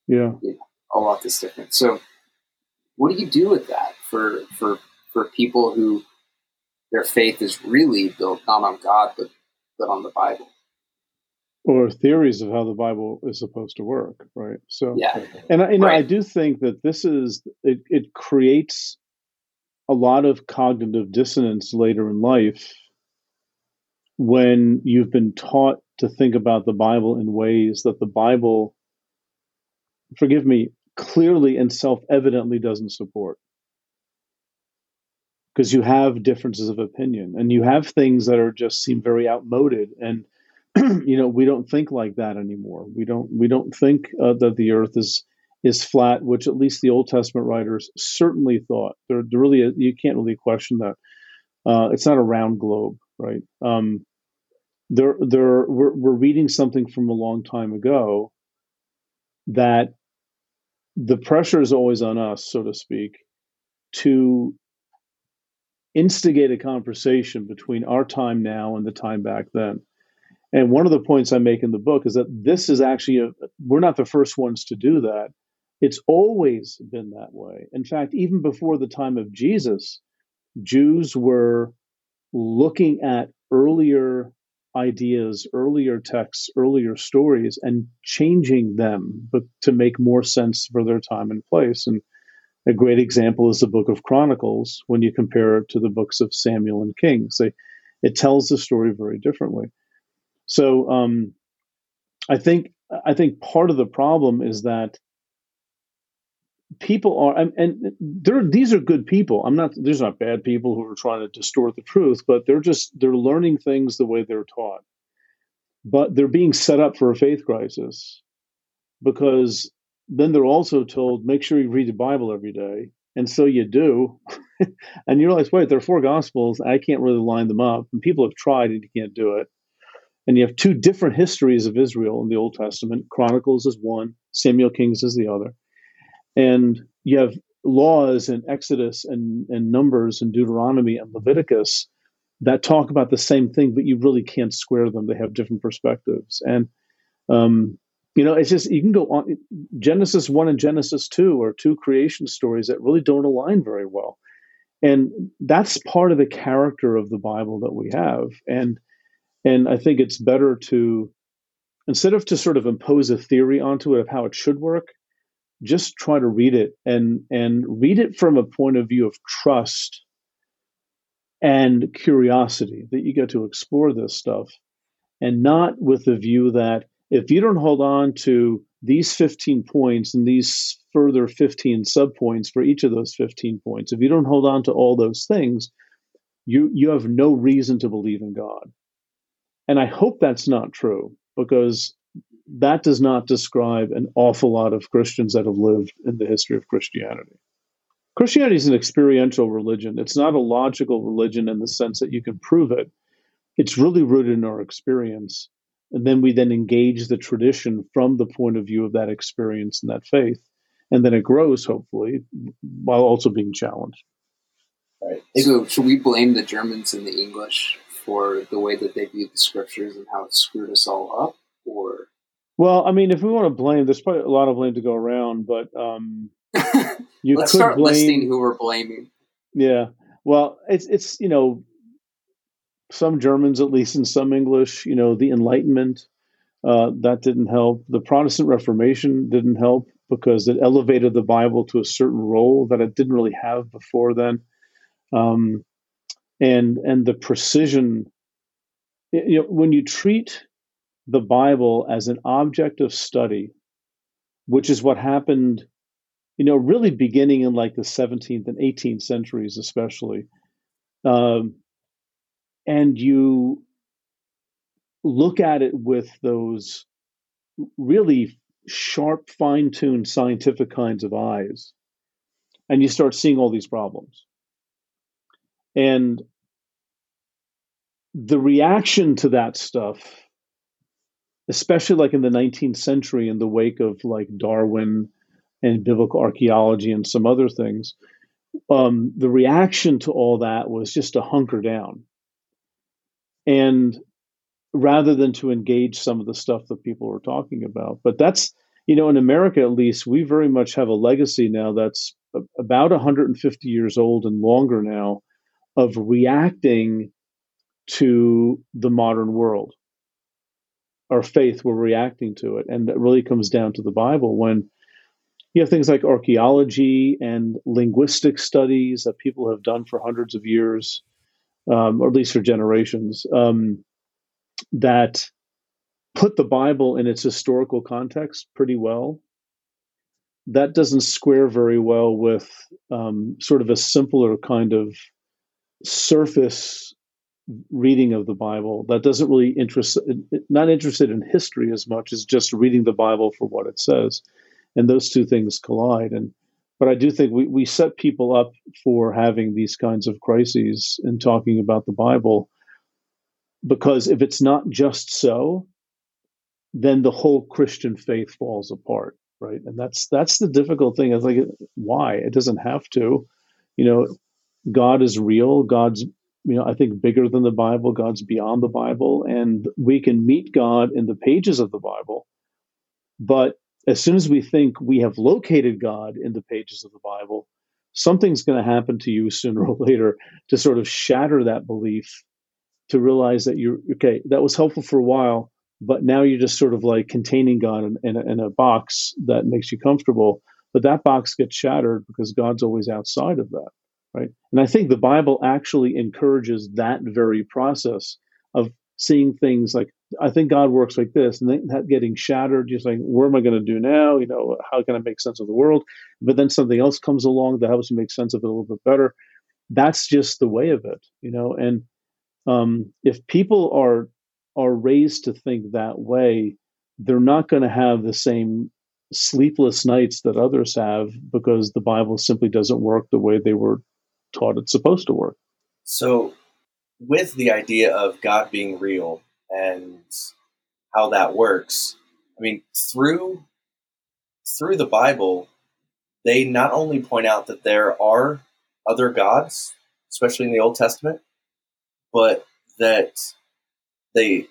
yeah, you know, a lot that's different. So, what do you do with that for for for people who their faith is really built not on God but but on the Bible? Or theories of how the Bible is supposed to work, right? So, yeah, and I, you know, right. I do think that this is it. It creates a lot of cognitive dissonance later in life when you've been taught to think about the Bible in ways that the Bible, forgive me, clearly and self evidently doesn't support. Because you have differences of opinion and you have things that are just seem very outmoded and you know we don't think like that anymore we don't we don't think uh, that the earth is is flat which at least the old testament writers certainly thought. They're, they're really you can't really question that. Uh, it's not a round globe right? Um, there there we're, we're reading something from a long time ago that the pressure is always on us so to speak to instigate a conversation between our time now and the time back then. And one of the points i make in the book is that this is actually a we're not the first ones to do that it's always been that way in fact even before the time of jesus jews were looking at earlier ideas, earlier texts, earlier stories, and changing them but to make more sense for their time and place. And a great example is the book of Chronicles when you compare it to the books of Samuel and Kings. They, it tells the story very differently. So um, I think I think part of the problem is that people are and, and these are good people. I'm not these are not bad people who are trying to distort the truth but they're just they're learning things the way they're taught. But they're being set up for a faith crisis because then they're also told make sure you read the bible every day. And so you do. And you realize wait there are four gospels. I can't really line them up. And people have tried and you can't do it. And you have two different histories of israel in the old testament. Chronicles is one. Samuel kings is the other and you have laws in Exodus and, and Numbers and Deuteronomy and Leviticus that talk about the same thing, but you really can't square them. They have different perspectives. And, um, you know, it's just, you can go on. Genesis 1 and Genesis 2 are two creation stories that really don't align very well. And that's part of the character of the Bible that we have. And, and I think it's better to, instead of to sort of impose a theory onto it of how it should work, just try to read it and and read it from a point of view of trust and curiosity that you get to explore this stuff and not with the view that if you don't hold on to these 15 points and these further 15 subpoints for each of those 15 points if you don't hold on to all those things you you have no reason to believe in god. And I hope that's not true because that does not describe an awful lot of Christians that have lived in the history of Christianity. Christianity is an experiential religion. It's not a logical religion in the sense that you can prove it. It's really rooted in our experience. And then we then engage the tradition from the point of view of that experience and that faith. And then it grows, hopefully, while also being challenged. Right. So, should we blame the Germans and the English for the way that they view the scriptures and how it screwed us all up? Well, I mean, if we want to blame, there's probably a lot of blame to go around, but um, you let's could start blame. listing who we're blaming. Yeah. Well, it's it's you know some Germans at least and some English. You know the Enlightenment uh, that didn't help. The Protestant Reformation didn't help because it elevated the Bible to a certain role that it didn't really have before then. Um, and and the precision. You know when you treat the Bible as an object of study, which is what happened you know, really beginning in like the 17th and 18th centuries, especially. Um, and you look at it with those really sharp, fine tuned scientific kinds of eyes, and you start seeing all these problems. And the reaction to that stuff, especially like in the 19th century in the wake of like Darwin and biblical archaeology and some other things, um, the reaction to all that was just to hunker down. And rather than to engage some of the stuff that people were talking about. But that's, you know, in America at least, we very much have a legacy now that's about 150 years old and longer now of reacting to the modern world. Our faith, we're reacting to it. And that really comes down to the Bible when you have things like archaeology and linguistic studies that people have done for hundreds of years, um, or at least for generations, um, that put the Bible in its historical context pretty well. That doesn't square very well with um, sort of a simpler kind of surface reading of the Bible that doesn't really interest, not interested in history as much as just reading the Bible for what it says and those two things collide. And but I do think we, we set people up for having these kinds of crises in talking about the Bible because if it's not just so, then the whole Christian faith falls apart, right? And that's that's the difficult thing. It's like why it doesn't have to, you know, God is real. God's you know I think bigger than the Bible. God's beyond the Bible, and we can meet God in the pages of the Bible, but as soon as we think we have located God in the pages of the Bible, something's going to happen to you sooner or later to sort of shatter that belief, to realize that you're okay, that was helpful for a while, but now you're just sort of like containing God in, in, a, in a box that makes you comfortable. But that box gets shattered because God's always outside of that, right? And I think the Bible actually encourages that very process of seeing things like I think God works like this, and then that getting shattered, just like, where am I going to do now? You know, how can I make sense of the world? But then something else comes along that helps me make sense of it a little bit better. That's just the way of it, you know. And um, if people are are raised to think that way, they're not going to have the same sleepless nights that others have because the Bible simply doesn't work the way they were taught it's supposed to work. So, with the idea of God being real and how that works, I mean, through through the Bible, they not only point out that there are other gods, especially in the Old Testament, but that they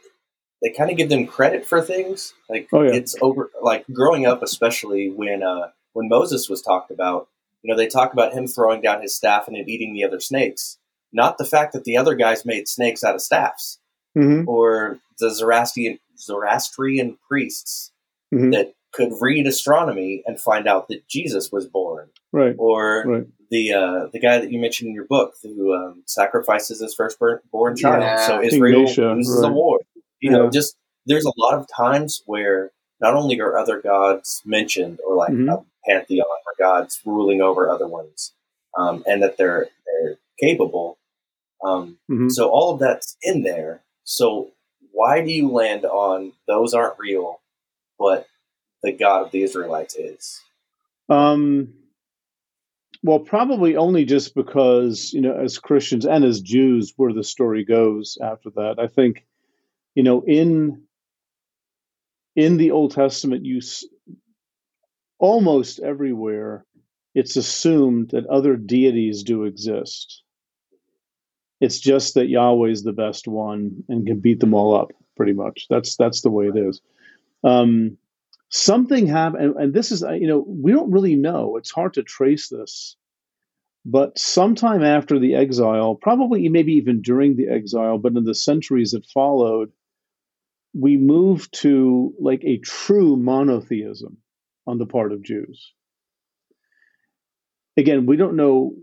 they kind of give them credit for things. Like Oh, yeah. it's over. Like growing up, especially when uh, when Moses was talked about, you know, they talk about him throwing down his staff and it eating the other snakes. Not the fact that the other guys made snakes out of staffs, Mm-hmm. or the Zoroastrian Zoroastrian priests Mhm. that could read astronomy and find out that Jesus was born, Right. or Right. the uh, the guy that you mentioned in your book who um, sacrifices his firstborn child. Yeah. So King Israel Mesha, loses a right. war. You Yeah. know, just there's a lot of times where not only are other gods mentioned or like Mhm. Pantheon or gods ruling over other ones, um, and that they're they're capable. Um, Mhm. So all of that's in there. So why do you land on those aren't real, but the God of the Israelites is? Um, well, probably only just because, you know, as Christians and as Jews, where the story goes after that. I think, you know, in in the Old Testament, you almost everywhere it's assumed that other deities do exist. It's just that Yahweh is the best one and can beat them all up, pretty much. That's that's the way it is. Um, something happened, and, and this is you know we don't really know. It's hard to trace this, but sometime after the exile, probably maybe even during the exile, but in the centuries that followed, we moved to like a true monotheism on the part of Jews. Again, we don't know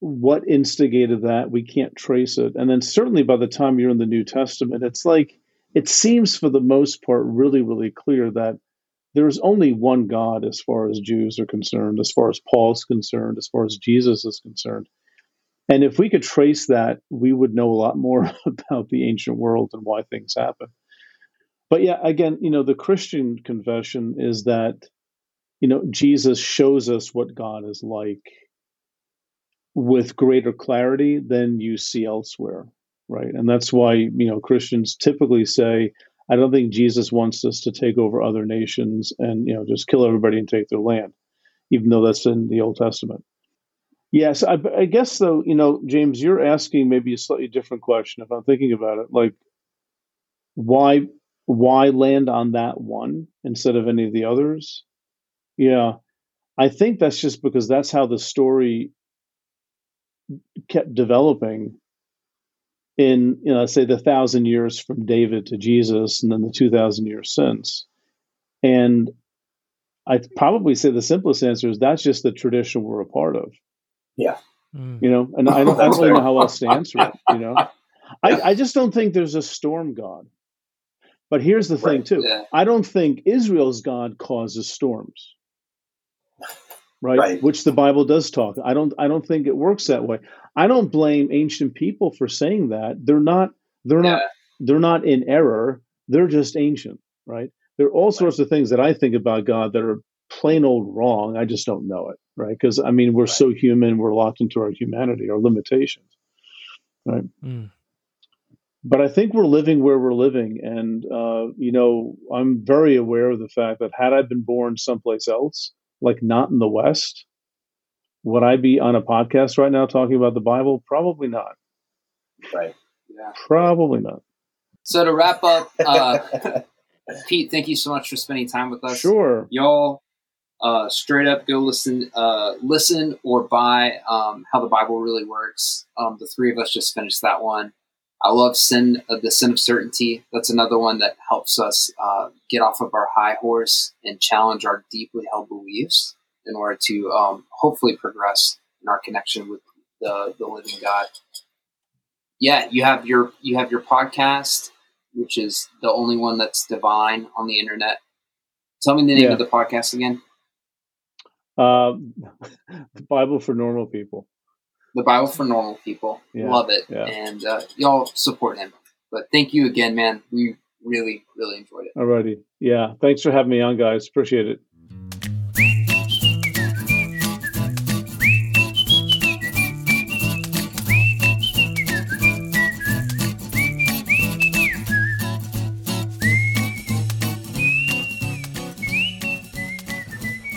what instigated that. We can't trace it. And then certainly by the time you're in the New Testament, it's like it seems for the most part really, really clear that there's only one God as far as Jews are concerned, as far as Paul's concerned, as far as Jesus is concerned. And if we could trace that, we would know a lot more about the ancient world and why things happen. But yeah, again, you know, the Christian confession is that, you know, Jesus shows us what God is like with greater clarity than you see elsewhere, right? And that's why, you know, Christians typically say, I don't think Jesus wants us to take over other nations and, you know, just kill everybody and take their land, even though that's in the Old Testament. Yes, I, I guess though, you know, James, you're asking maybe a slightly different question if I'm thinking about it. Like, why why land on that one instead of any of the others? Yeah, I think that's just because that's how the story kept developing in, you know, say the thousand years from David to Jesus, and then the two thousand years since. And I'd probably say the simplest answer is that's just the tradition we're a part of. Yeah. Mm. you know and i don't, I don't really know how else to answer it you know I, I just don't think there's a storm god but here's the thing too yeah. i don't think israel's god causes storms right? Right. which the bible does talk. I don't i don't think it works that way. I don't blame ancient people for saying that. They're not they're not they're not in error. They're just ancient right? There are all sorts of things that i think about god that are plain old wrong. I just don't know it right? Because i mean we're so human we're locked into our humanity our limitations Mm. but I think we're living where we're living, and uh, you know, I'm very aware of the fact that had I been born someplace else, like not in the West, would I be on a podcast right now talking about the Bible? Probably not. Right. Yeah. Probably not. So to wrap up, uh, Pete, thank you so much for spending time with us. Sure. y'all uh, straight up go listen uh, listen or buy um, how the bible really works um, the three of us just finished that one i love sin uh, the sin of certainty that's another one that helps us uh, get off of our high horse and challenge our deeply held beliefs in order to um, hopefully progress in our connection with the, the living god yeah you have your you have your podcast which is the only one that's divine on the internet tell me the name Yeah. of the podcast again Uh, the Bible for normal people. The Bible for normal people. Yeah, Love it, yeah. and uh, y'all support him. But thank you again, man. We really, really enjoyed it. Alrighty. Yeah. Thanks for having me on, guys. Appreciate it.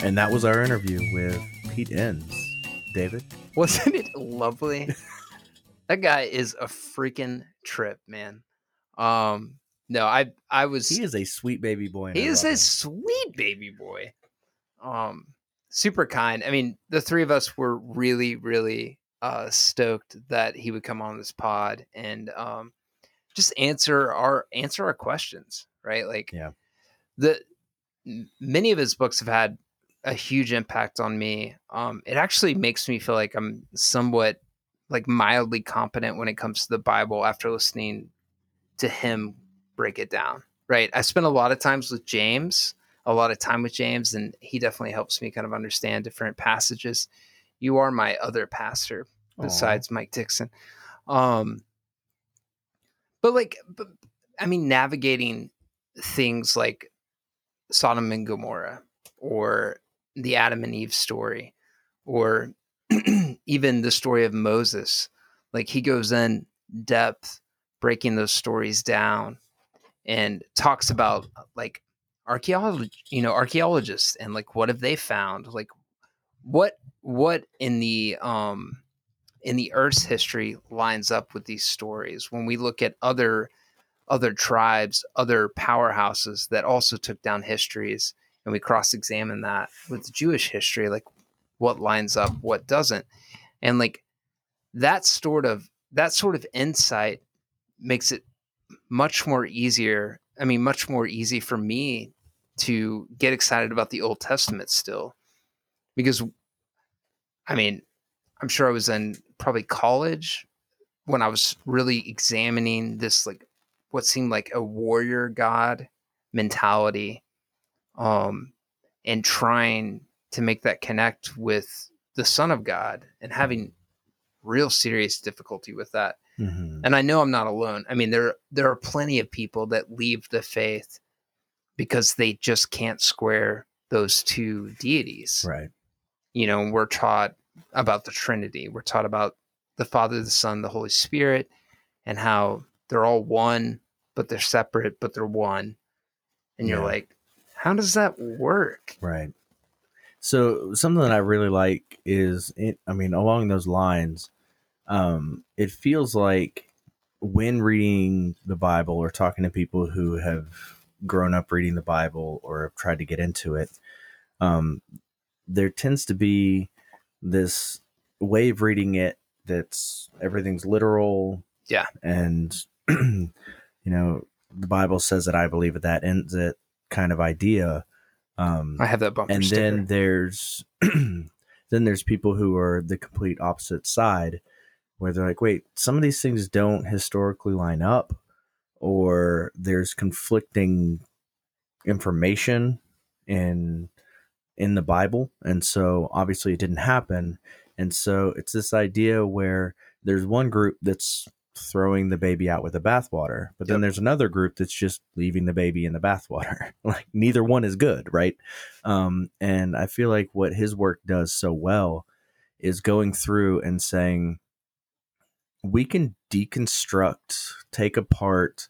And that was our interview with Pete Enns. David? Wasn't it lovely? that guy is a freaking trip, man. Um, no, I I was He is a sweet baby boy. he I is a him. sweet baby boy. Um, super kind. I mean, the three of us were really, really uh stoked that he would come on this pod and um just answer our answer our questions, right? Like Yeah. the many of his books have had a huge impact on me. Um, it actually makes me feel like I'm somewhat like mildly competent when it comes to the Bible after listening to him break it down. Right. I spent a lot of times with James, a lot of time with James, and he definitely helps me kind of understand different passages. You are my other pastor besides Mike Dixon. Um, but like, but I mean, navigating things like Sodom and Gomorrah or the Adam and Eve story or even the story of Moses. Like he goes in depth breaking those stories down and talks about like archaeology, you know, archaeologists and like what have they found? Like what what in the um in the earth's history lines up with these stories when we look at other other tribes, other powerhouses that also took down histories and we cross-examine that with Jewish history like what lines up, what doesn't. And like that sort of that sort of insight makes it much more easier. I mean, much more easy for me to get excited about the Old Testament still. Because I mean, I'm sure I was in probably college when I was really examining this like what seemed like a warrior god mentality um and trying to make that connect with the son of god and having real serious difficulty with that Mm-hmm. and I know I'm not alone. I mean, there there are plenty of people that leave the faith because they just can't square those two deities. Right. You know, we're taught about the Trinity. We're taught about the Father, the Son, the Holy Spirit, and how they're all one, but they're separate, but they're one. And you're like, how does that work? Right. So something that I really like is, it, I mean, along those lines, um, it feels like when reading the Bible or talking to people who have grown up reading the Bible or have tried to get into it, um, there tends to be this way of reading it that's everything's literal. Yeah. And, you know, the Bible says that I believe it, that ends it kind of idea. Um, I have that bumper and sticker. then there's then there's people who are the complete opposite side where they're like wait some of these things don't historically line up or there's conflicting information in in the bible and so obviously it didn't happen and so it's this idea where there's one group that's throwing the baby out with the bathwater but then Yep. there's another group that's just leaving the baby in the bathwater like neither one is good right um, and I feel like what his work does so well is going through and saying, we can deconstruct, take apart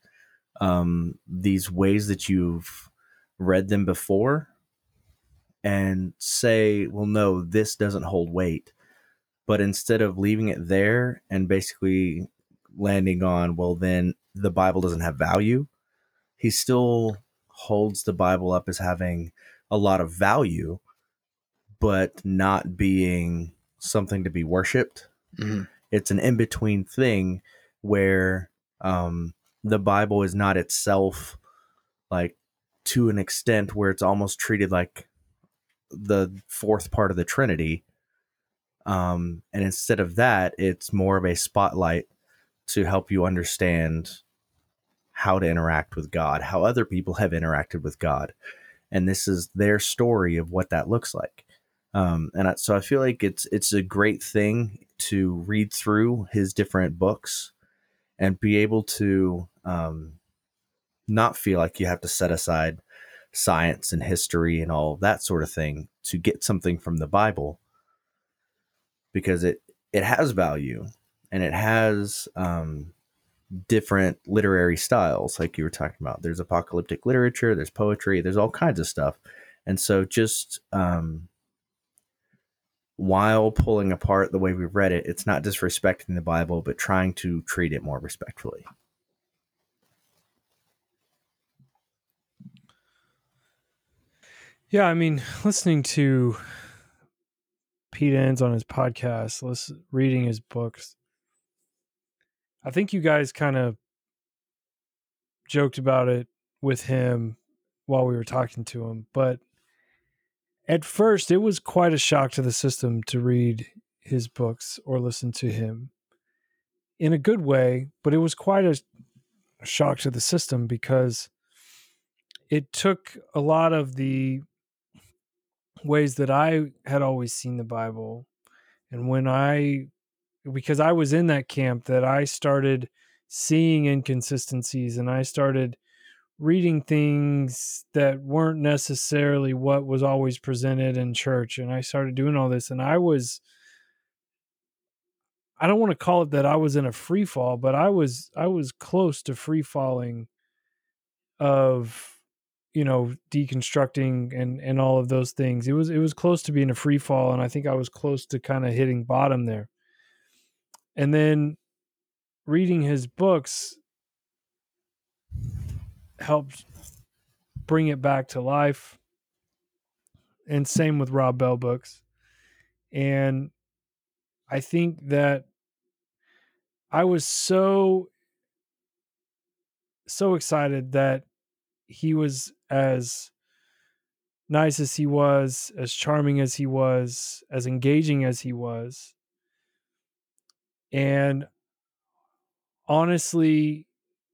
um, these ways that you've read them before and say, well, no, this doesn't hold weight. But instead of leaving it there and basically landing on, well, then the Bible doesn't have value, he still holds the Bible up as having a lot of value, but not being something to be worshipped. Mhm. It's an in between thing where um, the Bible is not itself like to an extent where it's almost treated like the fourth part of the Trinity. Um, and instead of that, it's more of a spotlight to help you understand how to interact with God, how other people have interacted with God. And this is their story of what that looks like. Um, and I, so I feel like it's it's a great thing to read through his different books and be able to um, not feel like you have to set aside science and history and all that sort of thing to get something from the Bible because it it has value and it has um, different literary styles like you were talking about. There's apocalyptic literature there's poetry there's all kinds of stuff. And so just um, while pulling apart the way we read it it's not disrespecting the bible but trying to treat it more respectfully. Yeah, I mean, listening to Pete Enns on his podcast, listen, reading his books, I think you guys kind of joked about it with him while we were talking to him, but at first it was quite a shock to the system to read his books or listen to him in a good way, but it was quite a shock to the system because it took a lot of the ways that I had always seen the Bible. And when I, because I was in that camp, that I started seeing inconsistencies and I started reading things that weren't necessarily what was always presented in church and I started doing all this and I was I don't want to call it that I was in a free fall, but I was I was close to free falling of you know deconstructing and and all of those things. It was it was close to being a free fall and I think I was close to kind of hitting bottom there. And then reading his books helped bring it back to life. And same with Rob Bell books. And I think that I was so so excited that he was as nice as he was, as charming as he was, as engaging as he was. And honestly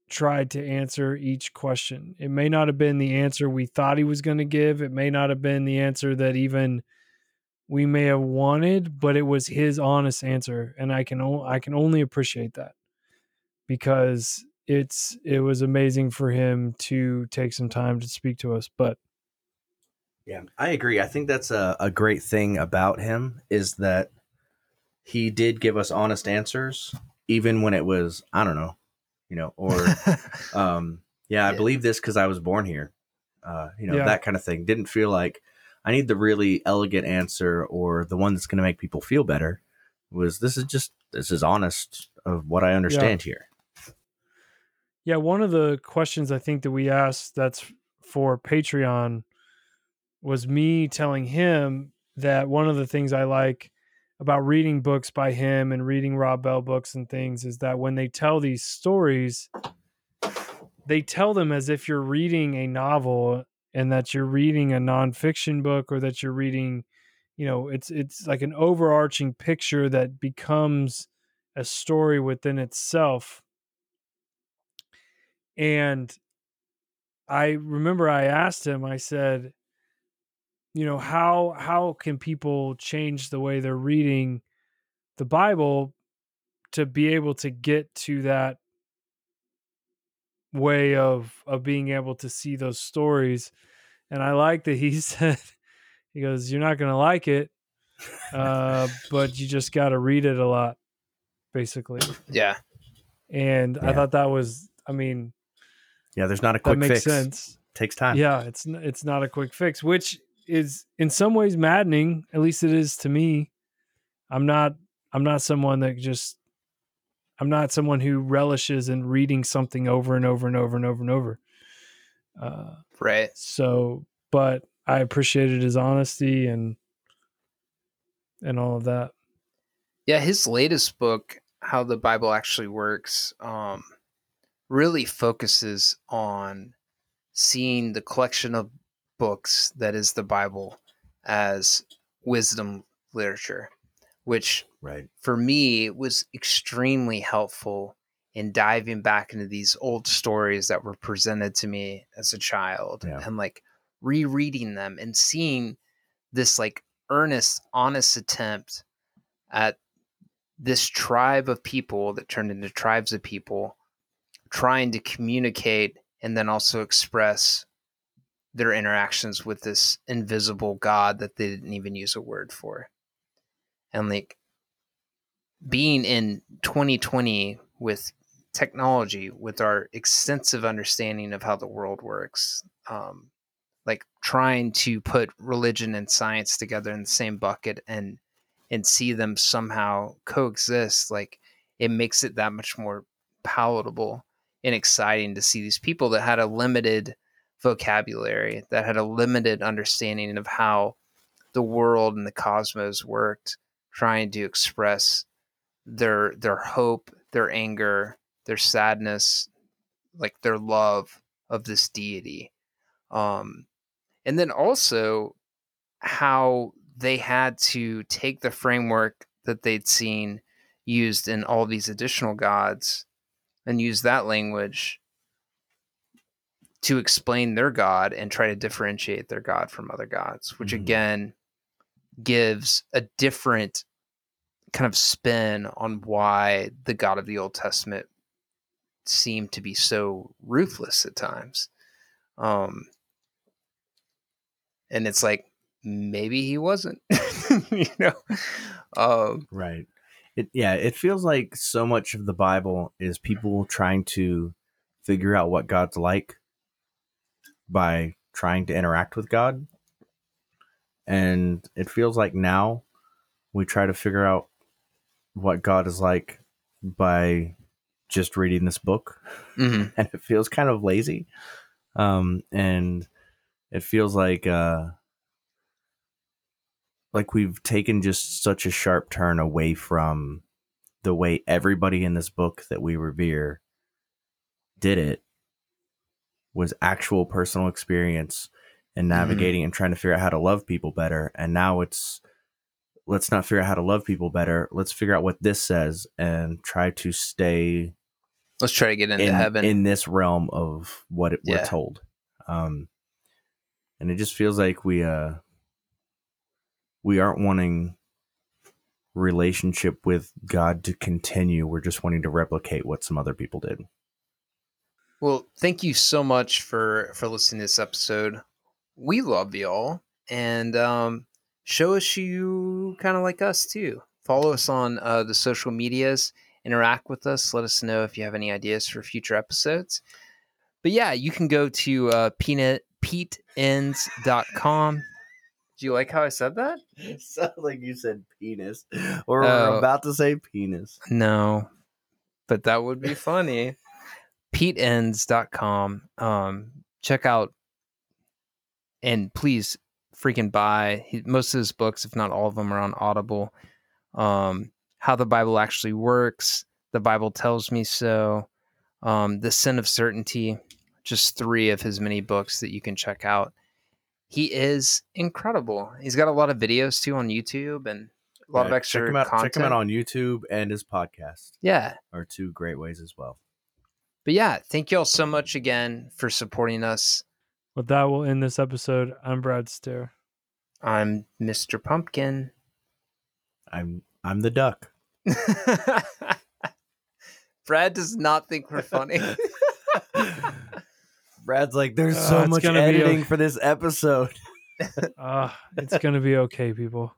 tried to answer each question. It may not have been the answer we thought he was going to give. It may not have been the answer that even we may have wanted, but it was his honest answer, and I can o- I can only appreciate that because it's it was amazing for him to take some time to speak to us. But Yeah, I agree. I think that's a, a great thing about him is that he did give us honest answers, even when it was, I don't know, you know, or, um, yeah, I Yeah. believe this because I was born here, uh, you know, Yeah. that kind of thing. Didn't feel like I need the really elegant answer or the one that's going to make people feel better. Was this is just, this is honest of what I understand here. yeah, one of the questions I think that we asked that's for Patreon was me telling him that one of the things I like about reading books by him and reading Rob Bell books and things is that when they tell these stories, they tell them as if you're reading a novel and that you're reading a nonfiction book or that you're reading, you know, it's it's like an overarching picture that becomes a story within itself. And I remember I asked him, I said, you know, how how can people change the way they're reading the Bible to be able to get to that way of of being able to see those stories? And I like that he said he goes, You're not gonna like it, uh, but you just gotta read it a lot, basically. yeah. And I thought that was I mean, Yeah, there's not a that quick makes fix. sense. Takes time. Yeah, it's it's not a quick fix, which is in some ways maddening. At least it is to me. I'm not I'm not someone that just I'm not someone who relishes in reading something over and over and over and over and over. Uh, Right. so, but I appreciated his honesty and and all of that. Yeah, his latest book, How the Bible Actually Works, um, really focuses on seeing the collection of books that is the Bible as wisdom literature, which Right. for me was extremely helpful in diving back into these old stories that were presented to me as a child Yeah. and like rereading them and seeing this like earnest honest attempt at this tribe of people that turned into tribes of people trying to communicate and then also express their interactions with this invisible god that they didn't even use a word for. And like being in 2020 with technology with our extensive understanding of how the world works um, like trying to put religion and science together in the same bucket and and see them somehow coexist like it makes it that much more palatable and exciting to see these people that had a limited vocabulary that had a limited understanding of how the world and the cosmos worked trying to express their their hope their anger their sadness like their love of this deity. Um and then also how they had to take the framework that they'd seen used in all these additional gods and use that language to explain their god and try to differentiate their god from other gods which Mhm. again gives a different kind of spin on why the god of the old testament seemed to be so ruthless at times. Um, and it's like maybe he wasn't, you know. Um, Right. It yeah, it feels like so much of the Bible is people trying to figure out what God's like by trying to interact with God. And it feels like now we try to figure out what God is like by just reading this book. mhm. And it feels kind of lazy. Um and it feels like uh like we've taken just such a sharp turn away from the way everybody in this book that we revere did it was actual personal experience and navigating and trying to figure out how to love people better. And now it's let's not figure out how to love people better. Let's figure out what this says and try to stay Let's try to get into in, heaven. in this realm of what it, we're told. Um and it just feels like we uh we aren't wanting relationship with god to continue. We're just wanting to replicate what some other people did Well, thank you so much for for listening to this episode. We love y'all, and um, show us you kind of like us too. Follow us on uh, the social medias. Interact with us. Let us know if you have any ideas for future episodes. But yeah, you can go to uh, peanut peteenns.com. Do you like how I said that? sounds like you said penis or Oh. we're about to say penis No, but that would be funny. PeteEnns.com. Um, check out and please freaking buy he- most of his books, if not all of them, are on Audible. Um, How the Bible Actually Works, The Bible Tells Me So, um, The Sin of Certainty, just three of his many books that you can check out. He is incredible. He's got a lot of videos too on YouTube and a lot of extra check him out content. check him out on youtube and his podcast yeah, are two great ways as well But yeah, thank you all so much again for supporting us. With that, we'll end this episode. I'm Brad Stair. I'm Mr. Pumpkin. i'm i'm the duck Brad does not think we're funny. brad's like there's Uh, so it's much editing a- for this episode Uh, it's going to be okay, people.